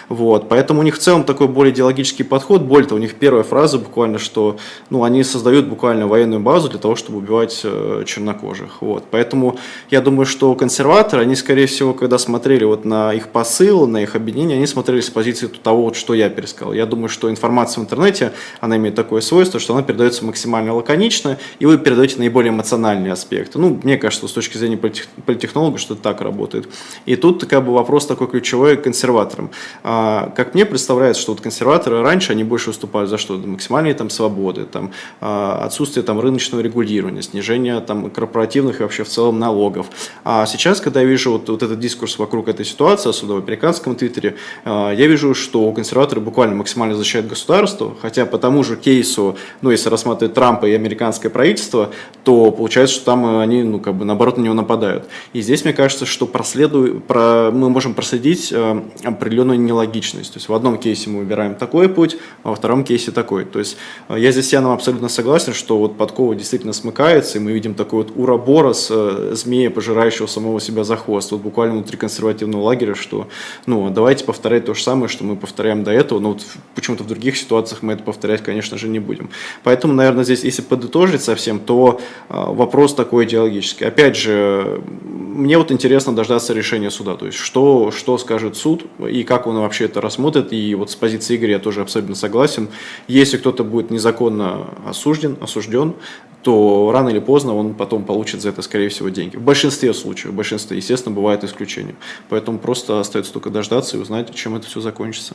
Вот. Поэтому у них в целом такой более идеологический подход. Более того, у них первая фраза буквально, что ну, они создают буквально военную базу для того, чтобы убивать э, чернокожих. Вот. Поэтому я думаю, что консерваторы, они, скорее всего, когда смотрели вот на их посыл, на их объединение, они смотрели с позиции того, вот, что я пересказал. Я думаю, что информация в интернете, она имеет такое свойство, что она передается максимально лаконично, и вы передаете наиболее эмоциональные аспекты. Ну, мне кажется, с точки зрения политтехнолога, что это так работает. И тут как бы вопрос такой ключевой консерваторам. А, как мне представляется, что вот консерваторы раньше, они больше выступали за что? Максимальные там свободы, там, а, отсутствие там рыночного регулирования, снижение там корпоративных и вообще в целом налогов. А сейчас, когда я вижу вот, вот этот дискурс вокруг этой ситуации, особенно в американском твиттере, а, я вижу, что консерваторы буквально максимально защищают государство, хотя по тому же кейсу, ну, если рассматривать Трампа и американское правительство, то получается, что там они, ну, как бы наоборот на него нападают. И здесь, мне кажется, что проследуй, про, мы можем проследить э, определенную нелогичность. То есть в одном кейсе мы выбираем такой путь, а во втором кейсе такой. То есть э, я здесь с Яном абсолютно согласен, что вот подкова действительно смыкается, и мы видим такой вот уроборос э, змея, пожирающего самого себя за хвост. Вот буквально внутри консервативного лагеря, что ну давайте повторять то же самое, что мы повторяем до этого, но вот почему-то в других ситуациях мы это повторять, конечно же, не будем. Поэтому, наверное, здесь, если подытожить совсем, то вопрос такой идеологический. Опять же, мне вот интересно дождаться решения суда, то есть что, что, скажет суд и как он вообще это рассмотрит. И вот с позиции Игоря я тоже абсолютно согласен. Если кто-то будет незаконно осужден, осужден, то рано или поздно он потом получит за это, скорее всего, деньги. В большинстве случаев, в большинстве, естественно, бывает исключения. Поэтому просто остается только дождаться и узнать, чем это все закончится.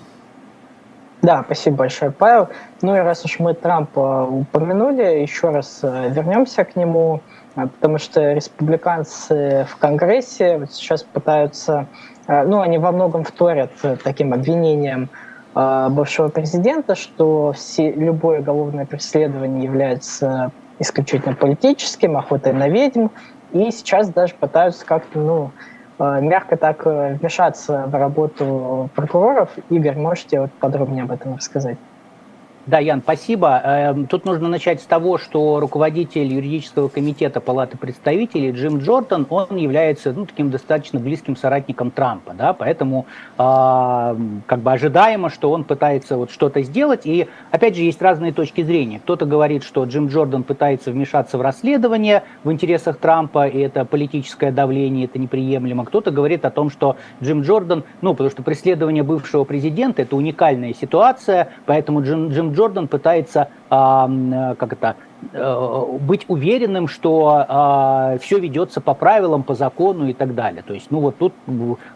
Да, спасибо большое, Павел. Ну и раз уж мы Трампа упомянули, еще раз э, вернемся к нему, э, потому что республиканцы в Конгрессе вот сейчас пытаются ну, они во многом вторят э, таким обвинениям а, бывшего президента, что все, любое уголовное преследование является исключительно политическим, охотой на ведьм, и сейчас даже пытаются как-то, ну, мягко так э, вмешаться в работу прокуроров. Игорь, можете вот подробнее об этом рассказать? Да, Ян, спасибо. Эм, тут нужно начать с того, что руководитель юридического комитета Палаты представителей Джим Джордан, он является ну, таким достаточно близким соратником Трампа, да, поэтому э, как бы ожидаемо, что он пытается вот что-то сделать. И опять же есть разные точки зрения. Кто-то говорит, что Джим Джордан пытается вмешаться в расследование в интересах Трампа, и это политическое давление, это неприемлемо. Кто-то говорит о том, что Джим Джордан, ну, потому что преследование бывшего президента это уникальная ситуация, поэтому Джим, Джим Джордан пытается, э, как это, быть уверенным, что э, все ведется по правилам, по закону и так далее. То есть, ну вот тут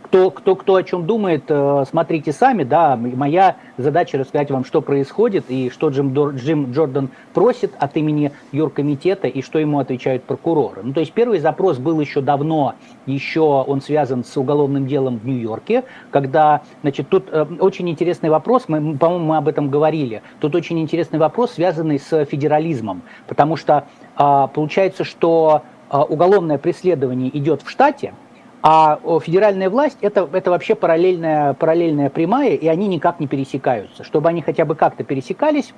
кто, кто, кто о чем думает, э, смотрите сами, да, моя задача рассказать вам, что происходит и что Джим, Джим Джордан просит от имени юркомитета и что ему отвечают прокуроры. Ну, то есть первый запрос был еще давно, еще он связан с уголовным делом в Нью-Йорке, когда, значит, тут э, очень интересный вопрос, мы, по-моему, мы об этом говорили, тут очень интересный вопрос, связанный с федерализмом, потому что э, получается, что э, уголовное преследование идет в штате, а федеральная власть это, это вообще параллельная, параллельная прямая, и они никак не пересекаются. Чтобы они хотя бы как-то пересекались,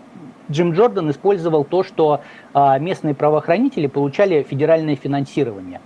Джим Джордан использовал то, что а, местные правоохранители получали федеральное финансирование.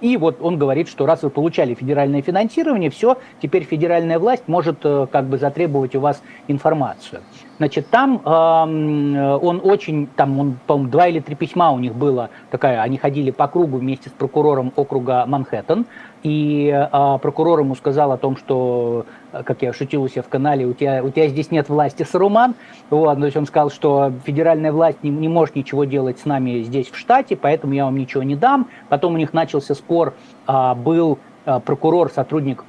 И вот он говорит, что раз вы получали федеральное финансирование, все, теперь федеральная власть может э, как бы затребовать у вас информацию. Значит, там э, он очень, там, он, по-моему, два или три письма у них было, такая, они ходили по кругу вместе с прокурором округа Манхэттен, и э, прокурор ему сказал о том, что как я шутил у себя в канале, у тебя, у тебя здесь нет власти, Саруман. Вот, то есть он сказал, что федеральная власть не, не может ничего делать с нами здесь в штате, поэтому я вам ничего не дам. Потом у них начался спор, а, был Э, прокурор, сотрудник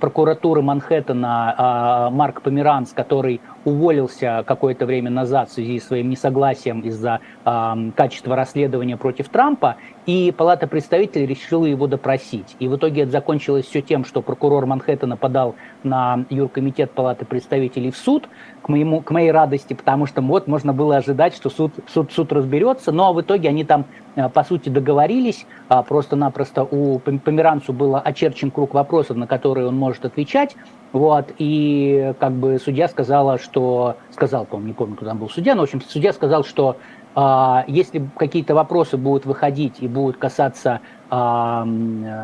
прокуратуры Манхэттена э, Марк Померанц, который уволился какое-то время назад в связи с своим несогласием из-за э, качества расследования против Трампа, и Палата представителей решила его допросить. И в итоге это закончилось все тем, что прокурор Манхэттена подал на юркомитет Палаты представителей в суд, к, моему, к моей радости, потому что вот можно было ожидать, что суд, суд, суд разберется, но в итоге они там, э, по сути, договорились, а, просто-напросто у Померанцу было очерчен круг вопросов, на которые он может отвечать, вот, и как бы судья сказала, что, сказал, по-моему, не помню, кто там был судья, но, в общем, судья сказал, что а, если какие-то вопросы будут выходить и будут касаться а,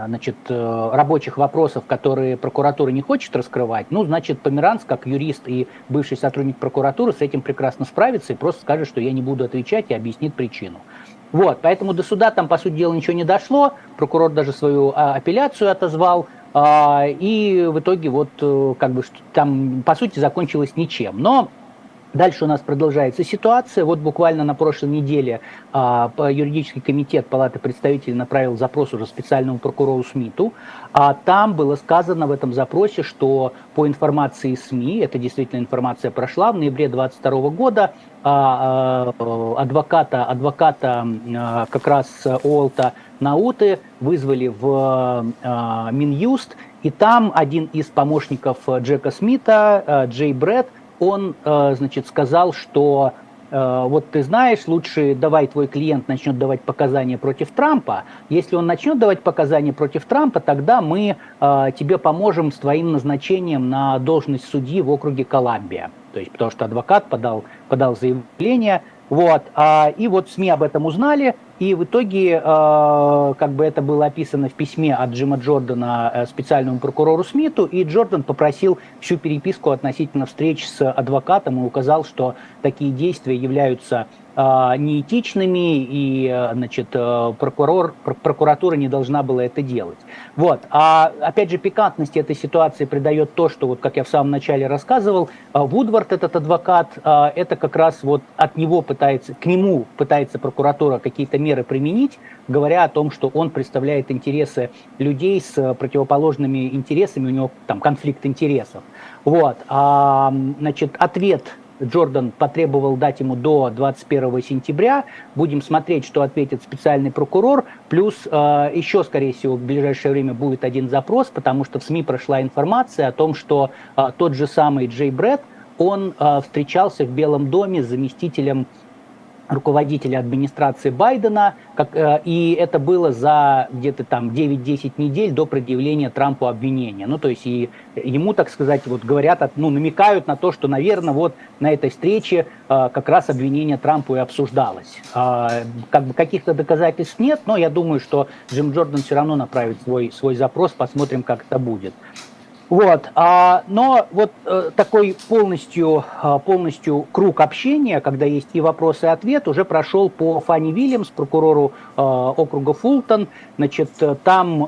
значит, э, рабочих вопросов, которые прокуратура не хочет раскрывать, ну, значит, Померанц, как юрист и бывший сотрудник прокуратуры, с этим прекрасно справится и просто скажет, что я не буду отвечать и объяснит причину. Вот, поэтому до суда там, по сути дела, ничего не дошло, прокурор даже свою а, апелляцию отозвал, и в итоге вот э, как бы там, по сути, закончилось ничем. Но Дальше у нас продолжается ситуация. Вот буквально на прошлой неделе а, юридический комитет Палаты представителей направил запрос уже специальному прокурору Смиту. А там было сказано в этом запросе, что по информации СМИ, это действительно информация прошла, в ноябре 2022 года а, а, адвоката, адвоката а, как раз Олта Науты вызвали в а, Минюст, и там один из помощников Джека Смита, а, Джей Брэд, он, э, значит, сказал, что э, вот ты знаешь, лучше давай твой клиент начнет давать показания против Трампа. Если он начнет давать показания против Трампа, тогда мы э, тебе поможем с твоим назначением на должность судьи в округе Колумбия. То есть, потому что адвокат подал, подал заявление, вот, а, и вот СМИ об этом узнали, и в итоге, э, как бы это было описано в письме от Джима Джордана э, специальному прокурору Смиту, и Джордан попросил всю переписку относительно встреч с адвокатом и указал, что такие действия являются а, неэтичными, и э, значит, э, прокурор, прокуратура не должна была это делать. Вот. А опять же, пикантности этой ситуации придает то, что, вот, как я в самом начале рассказывал, э, Вудвард, этот адвокат, это как раз вот от него пытается, к нему пытается прокуратура какие-то меры применить, говоря о том, что он представляет интересы людей с противоположными интересами, у него там конфликт интересов. Вот. А, значит, ответ Джордан потребовал дать ему до 21 сентября. Будем смотреть, что ответит специальный прокурор. Плюс э, еще, скорее всего, в ближайшее время будет один запрос, потому что в СМИ прошла информация о том, что э, тот же самый Джей Брэд, он э, встречался в Белом доме с заместителем руководителя администрации Байдена, как, э, и это было за где-то там 9-10 недель до предъявления Трампу обвинения. Ну, то есть и ему, так сказать, вот говорят, ну, намекают на то, что, наверное, вот на этой встрече э, как раз обвинение Трампу и обсуждалось. Э, как бы каких-то доказательств нет, но я думаю, что Джим Джордан все равно направит свой, свой запрос, посмотрим, как это будет. Вот, а, но вот э, такой полностью, э, полностью круг общения, когда есть и вопрос, и ответ, уже прошел по Фанни Вильямс, прокурору э, округа Фултон. Значит, там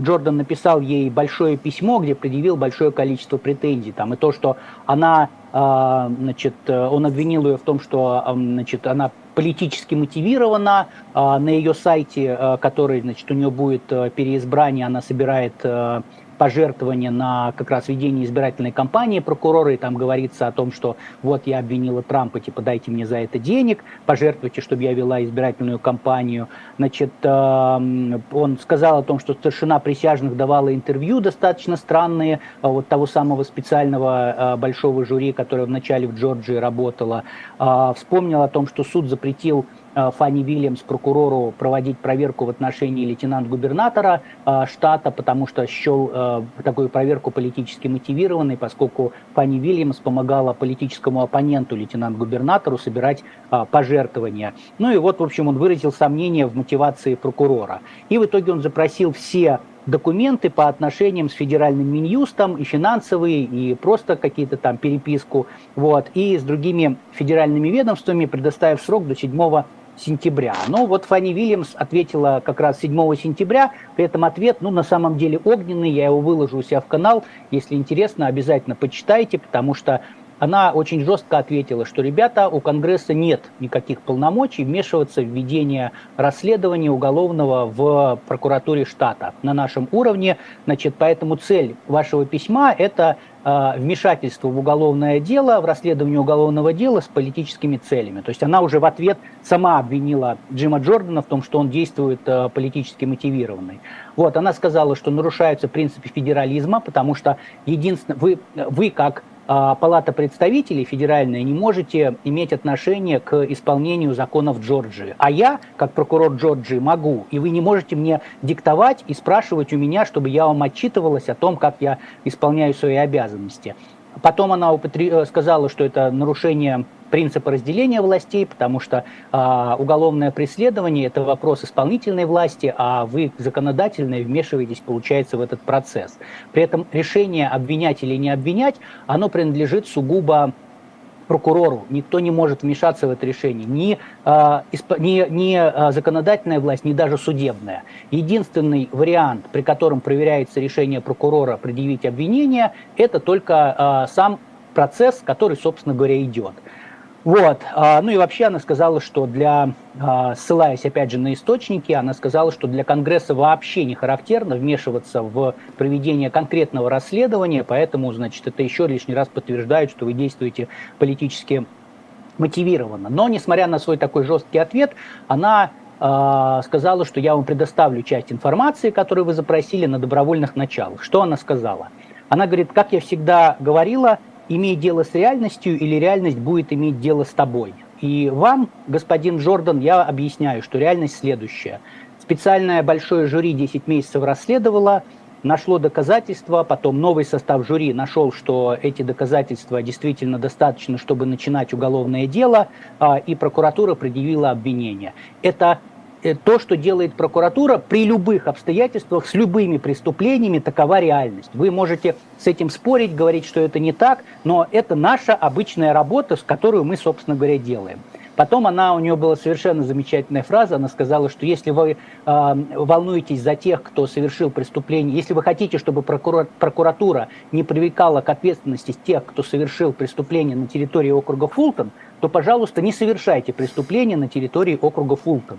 Джордан написал ей большое письмо, где предъявил большое количество претензий. Там, и то, что она, значит, он обвинил ее в том, что значит, она политически мотивирована. На ее сайте, который, значит, у нее будет э, переизбрание, она собирает э, пожертвования на как раз ведение избирательной кампании прокурора, и там говорится о том, что вот я обвинила Трампа, типа дайте мне за это денег, пожертвуйте, чтобы я вела избирательную кампанию. Значит, эм, он сказал о том, что старшина присяжных давала интервью достаточно странные, э, вот того самого специального э, большого жюри, которое вначале в Джорджии работало. Э, вспомнил о том, что суд запретил Фанни Вильямс, прокурору, проводить проверку в отношении лейтенант-губернатора э, штата, потому что счел э, такую проверку политически мотивированной, поскольку Фанни Вильямс помогала политическому оппоненту, лейтенант-губернатору, собирать пожертвования. Ну и вот, в общем, он выразил сомнения в мотивации прокурора. И в итоге он запросил все документы по отношениям с федеральным Минюстом, и финансовые, и просто какие-то там переписку, вот, и с другими федеральными ведомствами, предоставив срок до 7 сентября. Но вот Фанни Вильямс ответила как раз 7 сентября, при этом ответ, ну, на самом деле огненный, я его выложу у себя в канал, если интересно, обязательно почитайте, потому что она очень жестко ответила, что, ребята, у Конгресса нет никаких полномочий вмешиваться в ведение расследования уголовного в прокуратуре штата на нашем уровне. Значит, поэтому цель вашего письма – это вмешательство в уголовное дело, в расследование уголовного дела с политическими целями. То есть она уже в ответ сама обвинила Джима Джордана в том, что он действует э, политически мотивированный. Вот, она сказала, что нарушаются принципы федерализма, потому что единственное, вы, вы как а, Палата представителей федеральная не можете иметь отношение к исполнению законов Джорджии. А я, как прокурор Джорджии, могу. И вы не можете мне диктовать и спрашивать у меня, чтобы я вам отчитывалась о том, как я исполняю свои обязанности. Потом она употре... сказала, что это нарушение принципа разделения властей, потому что а, уголовное преследование – это вопрос исполнительной власти, а вы, законодательные, вмешиваетесь, получается, в этот процесс. При этом решение обвинять или не обвинять, оно принадлежит сугубо прокурору. Никто не может вмешаться в это решение. Ни, э, ни, ни а, законодательная власть, ни даже судебная. Единственный вариант, при котором проверяется решение прокурора предъявить обвинение, это только э, сам процесс, который, собственно говоря, идет. Вот. А, ну и вообще она сказала, что для, а, ссылаясь опять же на источники, она сказала, что для Конгресса вообще не характерно вмешиваться в проведение конкретного расследования, поэтому, значит, это еще лишний раз подтверждает, что вы действуете политически мотивированно. Но, несмотря на свой такой жесткий ответ, она э, сказала, что я вам предоставлю часть информации, которую вы запросили на добровольных началах. Что она сказала? Она говорит, как я всегда говорила, имей дело с реальностью или реальность будет иметь дело с тобой. И вам, господин Джордан, я объясняю, что реальность следующая. Специальное большое жюри 10 месяцев расследовало, нашло доказательства, потом новый состав жюри нашел, что эти доказательства действительно достаточно, чтобы начинать уголовное дело, а, и прокуратура предъявила обвинение. Это то, что делает прокуратура при любых обстоятельствах, с любыми преступлениями, такова реальность. Вы можете с этим спорить, говорить, что это не так, но это наша обычная работа, с которой мы, собственно говоря, делаем. Потом она, у нее была совершенно замечательная фраза, она сказала, что если вы э, волнуетесь за тех, кто совершил преступление, если вы хотите, чтобы прокура, прокуратура не привлекала к ответственности тех, кто совершил преступление на территории округа Фултон, то, пожалуйста, не совершайте преступления на территории округа Фултон.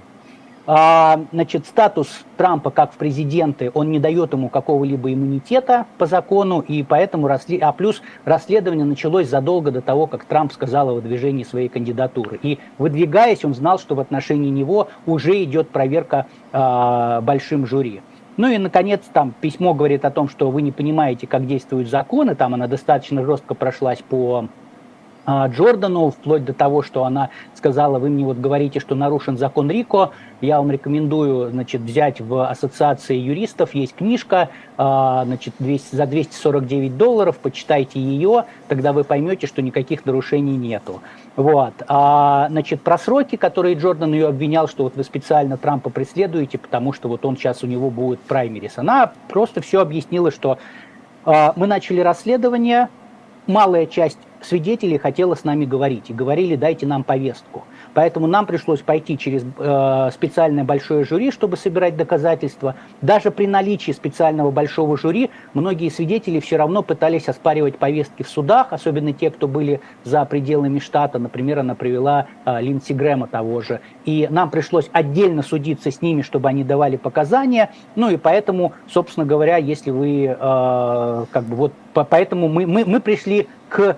А, значит, статус Трампа как президенты, он не дает ему какого-либо иммунитета по закону, и поэтому, расслед... а плюс расследование началось задолго до того, как Трамп сказал о выдвижении своей кандидатуры. И выдвигаясь, он знал, что в отношении него уже идет проверка э, большим жюри. Ну и, наконец, там письмо говорит о том, что вы не понимаете, как действуют законы, там она достаточно жестко прошлась по а, Джордану, вплоть до того, что она сказала, вы мне вот говорите, что нарушен закон Рико, я вам рекомендую, значит, взять в ассоциации юристов, есть книжка, а, значит, 200, за 249 долларов, почитайте ее, тогда вы поймете, что никаких нарушений нету. Вот. А, значит, про сроки, которые Джордан ее обвинял, что вот вы специально Трампа преследуете, потому что вот он сейчас у него будет праймерис, она просто все объяснила, что а, мы начали расследование, малая часть свидетелей хотела с нами говорить и говорили, дайте нам повестку. Поэтому нам пришлось пойти через э, специальное большое жюри, чтобы собирать доказательства. Даже при наличии специального большого жюри многие свидетели все равно пытались оспаривать повестки в судах, особенно те, кто были за пределами штата. Например, она привела э, Линдси Грэма того же. И нам пришлось отдельно судиться с ними, чтобы они давали показания. Ну и поэтому, собственно говоря, если вы э, как бы вот поэтому мы, мы, мы пришли к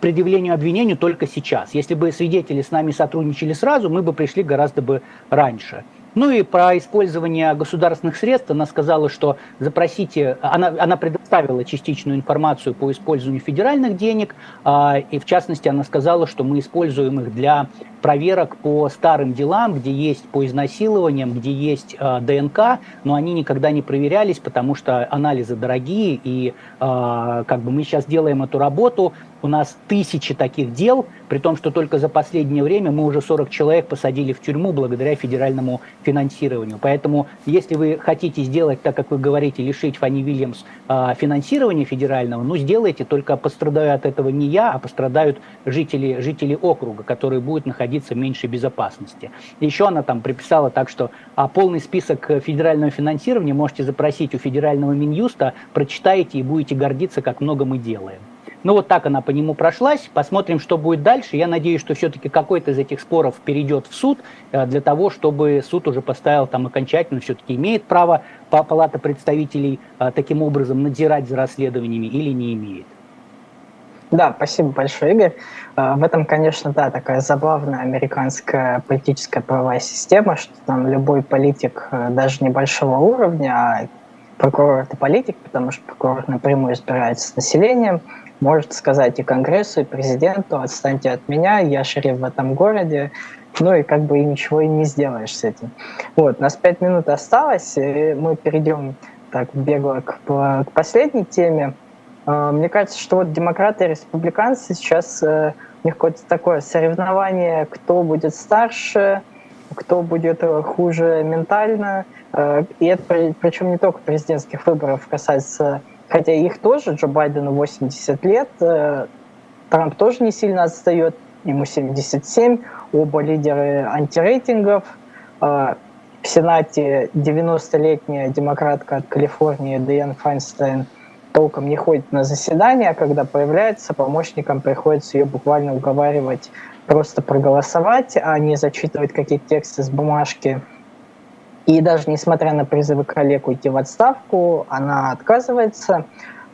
предъявлению обвинению только сейчас. Если бы свидетели с нами сотрудничали сразу, мы бы пришли гораздо бы раньше. Ну и про использование государственных средств она сказала, что запросите, она, она предоставила частичную информацию по использованию федеральных денег, а, и в частности она сказала, что мы используем их для проверок по старым делам, где есть по изнасилованиям, где есть э, ДНК, но они никогда не проверялись, потому что анализы дорогие, и э, как бы мы сейчас делаем эту работу, у нас тысячи таких дел, при том, что только за последнее время мы уже 40 человек посадили в тюрьму благодаря федеральному финансированию. Поэтому, если вы хотите сделать, так как вы говорите, лишить Фанни Вильямс финансирования федерального, ну, сделайте, только пострадаю от этого не я, а пострадают жители, жители округа, которые будут находиться в меньшей безопасности. Еще она там приписала так, что а полный список федерального финансирования можете запросить у федерального Минюста, прочитаете и будете гордиться, как много мы делаем. Ну вот так она по нему прошлась. Посмотрим, что будет дальше. Я надеюсь, что все-таки какой-то из этих споров перейдет в суд э, для того, чтобы суд уже поставил там окончательно, все-таки имеет право Палата представителей э, таким образом надзирать за расследованиями или не имеет. Да, спасибо большое, Игорь. Э, в этом, конечно, да, такая забавная американская политическая правовая система, что там любой политик даже небольшого уровня, а прокурор это политик, потому что прокурор напрямую избирается с населением, может сказать и Конгрессу, и президенту, отстаньте от меня, я шериф в этом городе, ну и как бы и ничего и не сделаешь с этим. Вот, у нас пять минут осталось, и мы перейдем так бегло к, к последней теме. А, мне кажется, что вот демократы и республиканцы сейчас э, у них какое-то такое соревнование, кто будет старше, кто будет э, хуже ментально. Э, и это причем не только президентских выборов касается хотя их тоже, Джо Байдену 80 лет, Трамп тоже не сильно отстает, ему 77, оба лидеры антирейтингов. Э, в Сенате 90-летняя демократка от Калифорнии Диан Файнстайн толком не ходит на заседания, а когда появляется, помощникам приходится ее буквально уговаривать просто проголосовать, а не зачитывать какие-то тексты с бумажки – и даже несмотря на призывы коллег уйти в отставку, она отказывается.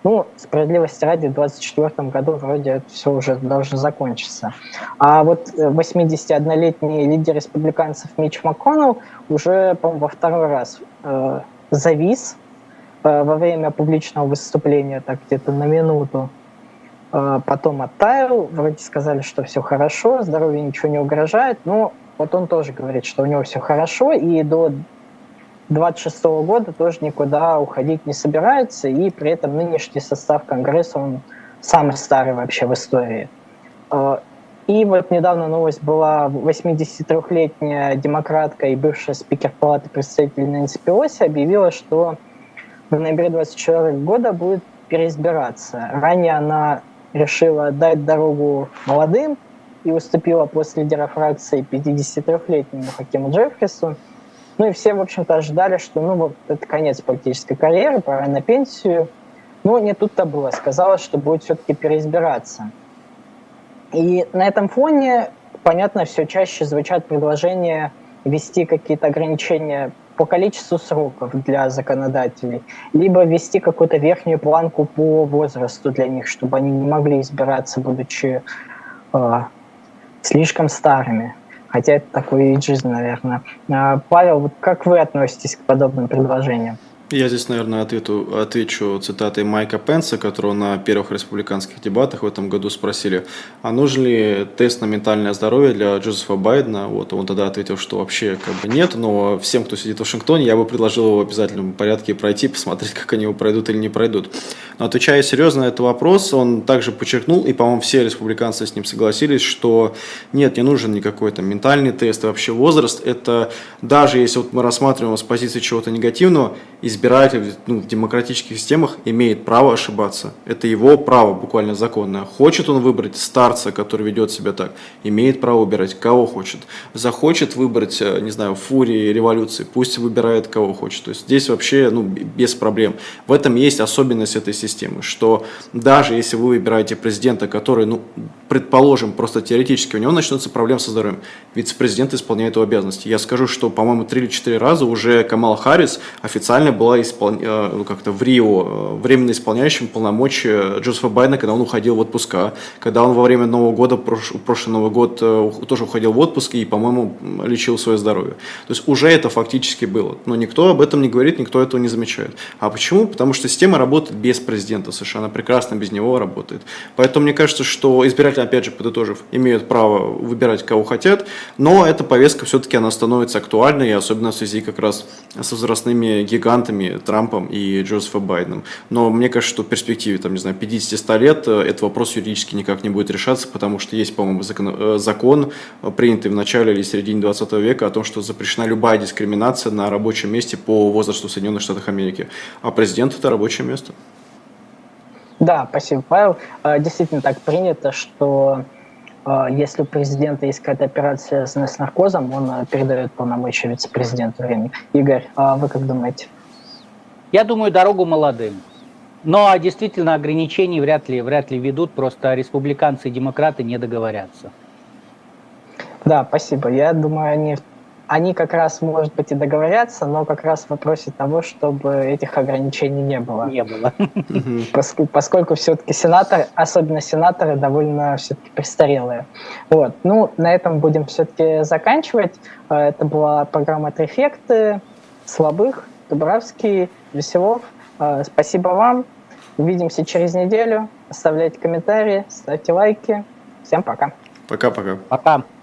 Ну, справедливости ради, в 2024 году вроде это все уже должно закончиться. А вот 81-летний лидер республиканцев Мич МакКоннелл уже, по во второй раз э, завис э, во время публичного выступления, так где-то на минуту. Э, потом оттаял, вроде сказали, что все хорошо, здоровью ничего не угрожает, но вот он тоже говорит, что у него все хорошо, и до 26 года тоже никуда уходить не собирается, и при этом нынешний состав Конгресса, он самый старый вообще в истории. А, и вот недавно новость была, 83-летняя демократка и бывшая спикер Палаты представителей Нэнси Пелоси объявила, что в ноябре 24 года будет переизбираться. Ранее она решила дать дорогу молодым и уступила после лидера фракции 53-летнему Хакиму Джеффрису. Ну и все, в общем-то, ожидали, что ну вот это конец политической карьеры, пора на пенсию. Но не тут-то было. Сказала, что будет все-таки переизбираться. И на этом фоне, понятно, все чаще звучат предложения ввести какие-то ограничения по количеству сроков для законодателей, либо ввести какую-то верхнюю планку по возрасту для них, чтобы они не могли избираться, будучи э, слишком старыми хотя это такой эйджизм, наверное. А, Павел, вот как вы относитесь к подобным предложениям? Я здесь, наверное, ответу, отвечу цитатой Майка Пенса, которого на первых республиканских дебатах в этом году спросили, а нужен ли тест на ментальное здоровье для Джозефа Байдена. Вот, он тогда ответил, что вообще как бы нет, но всем, кто сидит в Вашингтоне, я бы предложил его в обязательном порядке пройти, посмотреть, как они его пройдут или не пройдут. Но отвечая серьезно на этот вопрос, он также подчеркнул, и, по-моему, все республиканцы с ним согласились, что нет, не нужен никакой там ментальный тест, и вообще возраст. Это даже если вот мы рассматриваем с позиции чего-то негативного, избиратель ну, в демократических системах имеет право ошибаться. Это его право, буквально законное. Хочет он выбрать старца, который ведет себя так, имеет право выбирать кого хочет. Захочет выбрать, э, не знаю, фурии, революции, пусть выбирает кого хочет. То есть здесь вообще ну, без проблем. В этом есть особенность этой системы, что даже если вы выбираете президента, который, ну, предположим, просто теоретически у него начнутся проблемы со здоровьем, вице-президент исполняет его обязанности. Я скажу, что, по-моему, три или четыре раза уже Камал Харрис официально был была испол... Э, ну, как-то в Рио э, временно исполняющим полномочия Джозефа Байдена, когда он уходил в отпуска, когда он во время Нового года, прош... прошлый Новый год э, тоже уходил в отпуск и, по-моему, лечил свое здоровье. То есть уже это фактически было. Но никто об этом не говорит, никто этого не замечает. А почему? Потому что система работает без президента США, она прекрасно без него работает. Поэтому мне кажется, что избиратели, опять же, подытожив, имеют право выбирать, кого хотят, но эта повестка все-таки она становится актуальной, и особенно в связи как раз с возрастными гигантами, Трампом и Джозефом Байденом. Но мне кажется, что в перспективе, там, не знаю, 50-100 лет э, этот вопрос юридически никак не будет решаться, потому что есть, по-моему, закон, э, закон, э, принятый в начале или середине 20 века, о том, что запрещена любая дискриминация на рабочем месте по возрасту Соединенных Штатах Америки. А президент – это рабочее место. Да, спасибо, Павел. А, действительно так принято, что а, если у президента есть какая-то операция, с наркозом, он а, передает полномочия вице-президенту времени. Игорь, а вы как думаете? Я думаю, дорогу молодым. Но действительно ограничений вряд ли, вряд ли ведут, просто республиканцы и демократы не договорятся. Да, спасибо. Я думаю, они они как раз, может быть, и договорятся, но как раз в вопросе того, чтобы этих ограничений не было. Не было. Поскольку, поскольку все-таки сенаторы, особенно сенаторы, довольно все-таки престарелые. Вот. Ну, на этом будем все-таки заканчивать. Э, это была программа «Трефекты», Слабых, Дубравский, Веселов. Э, спасибо вам. Увидимся через неделю. Оставляйте комментарии, ставьте лайки. Всем пока. Пока-пока. Пока. -пока. пока.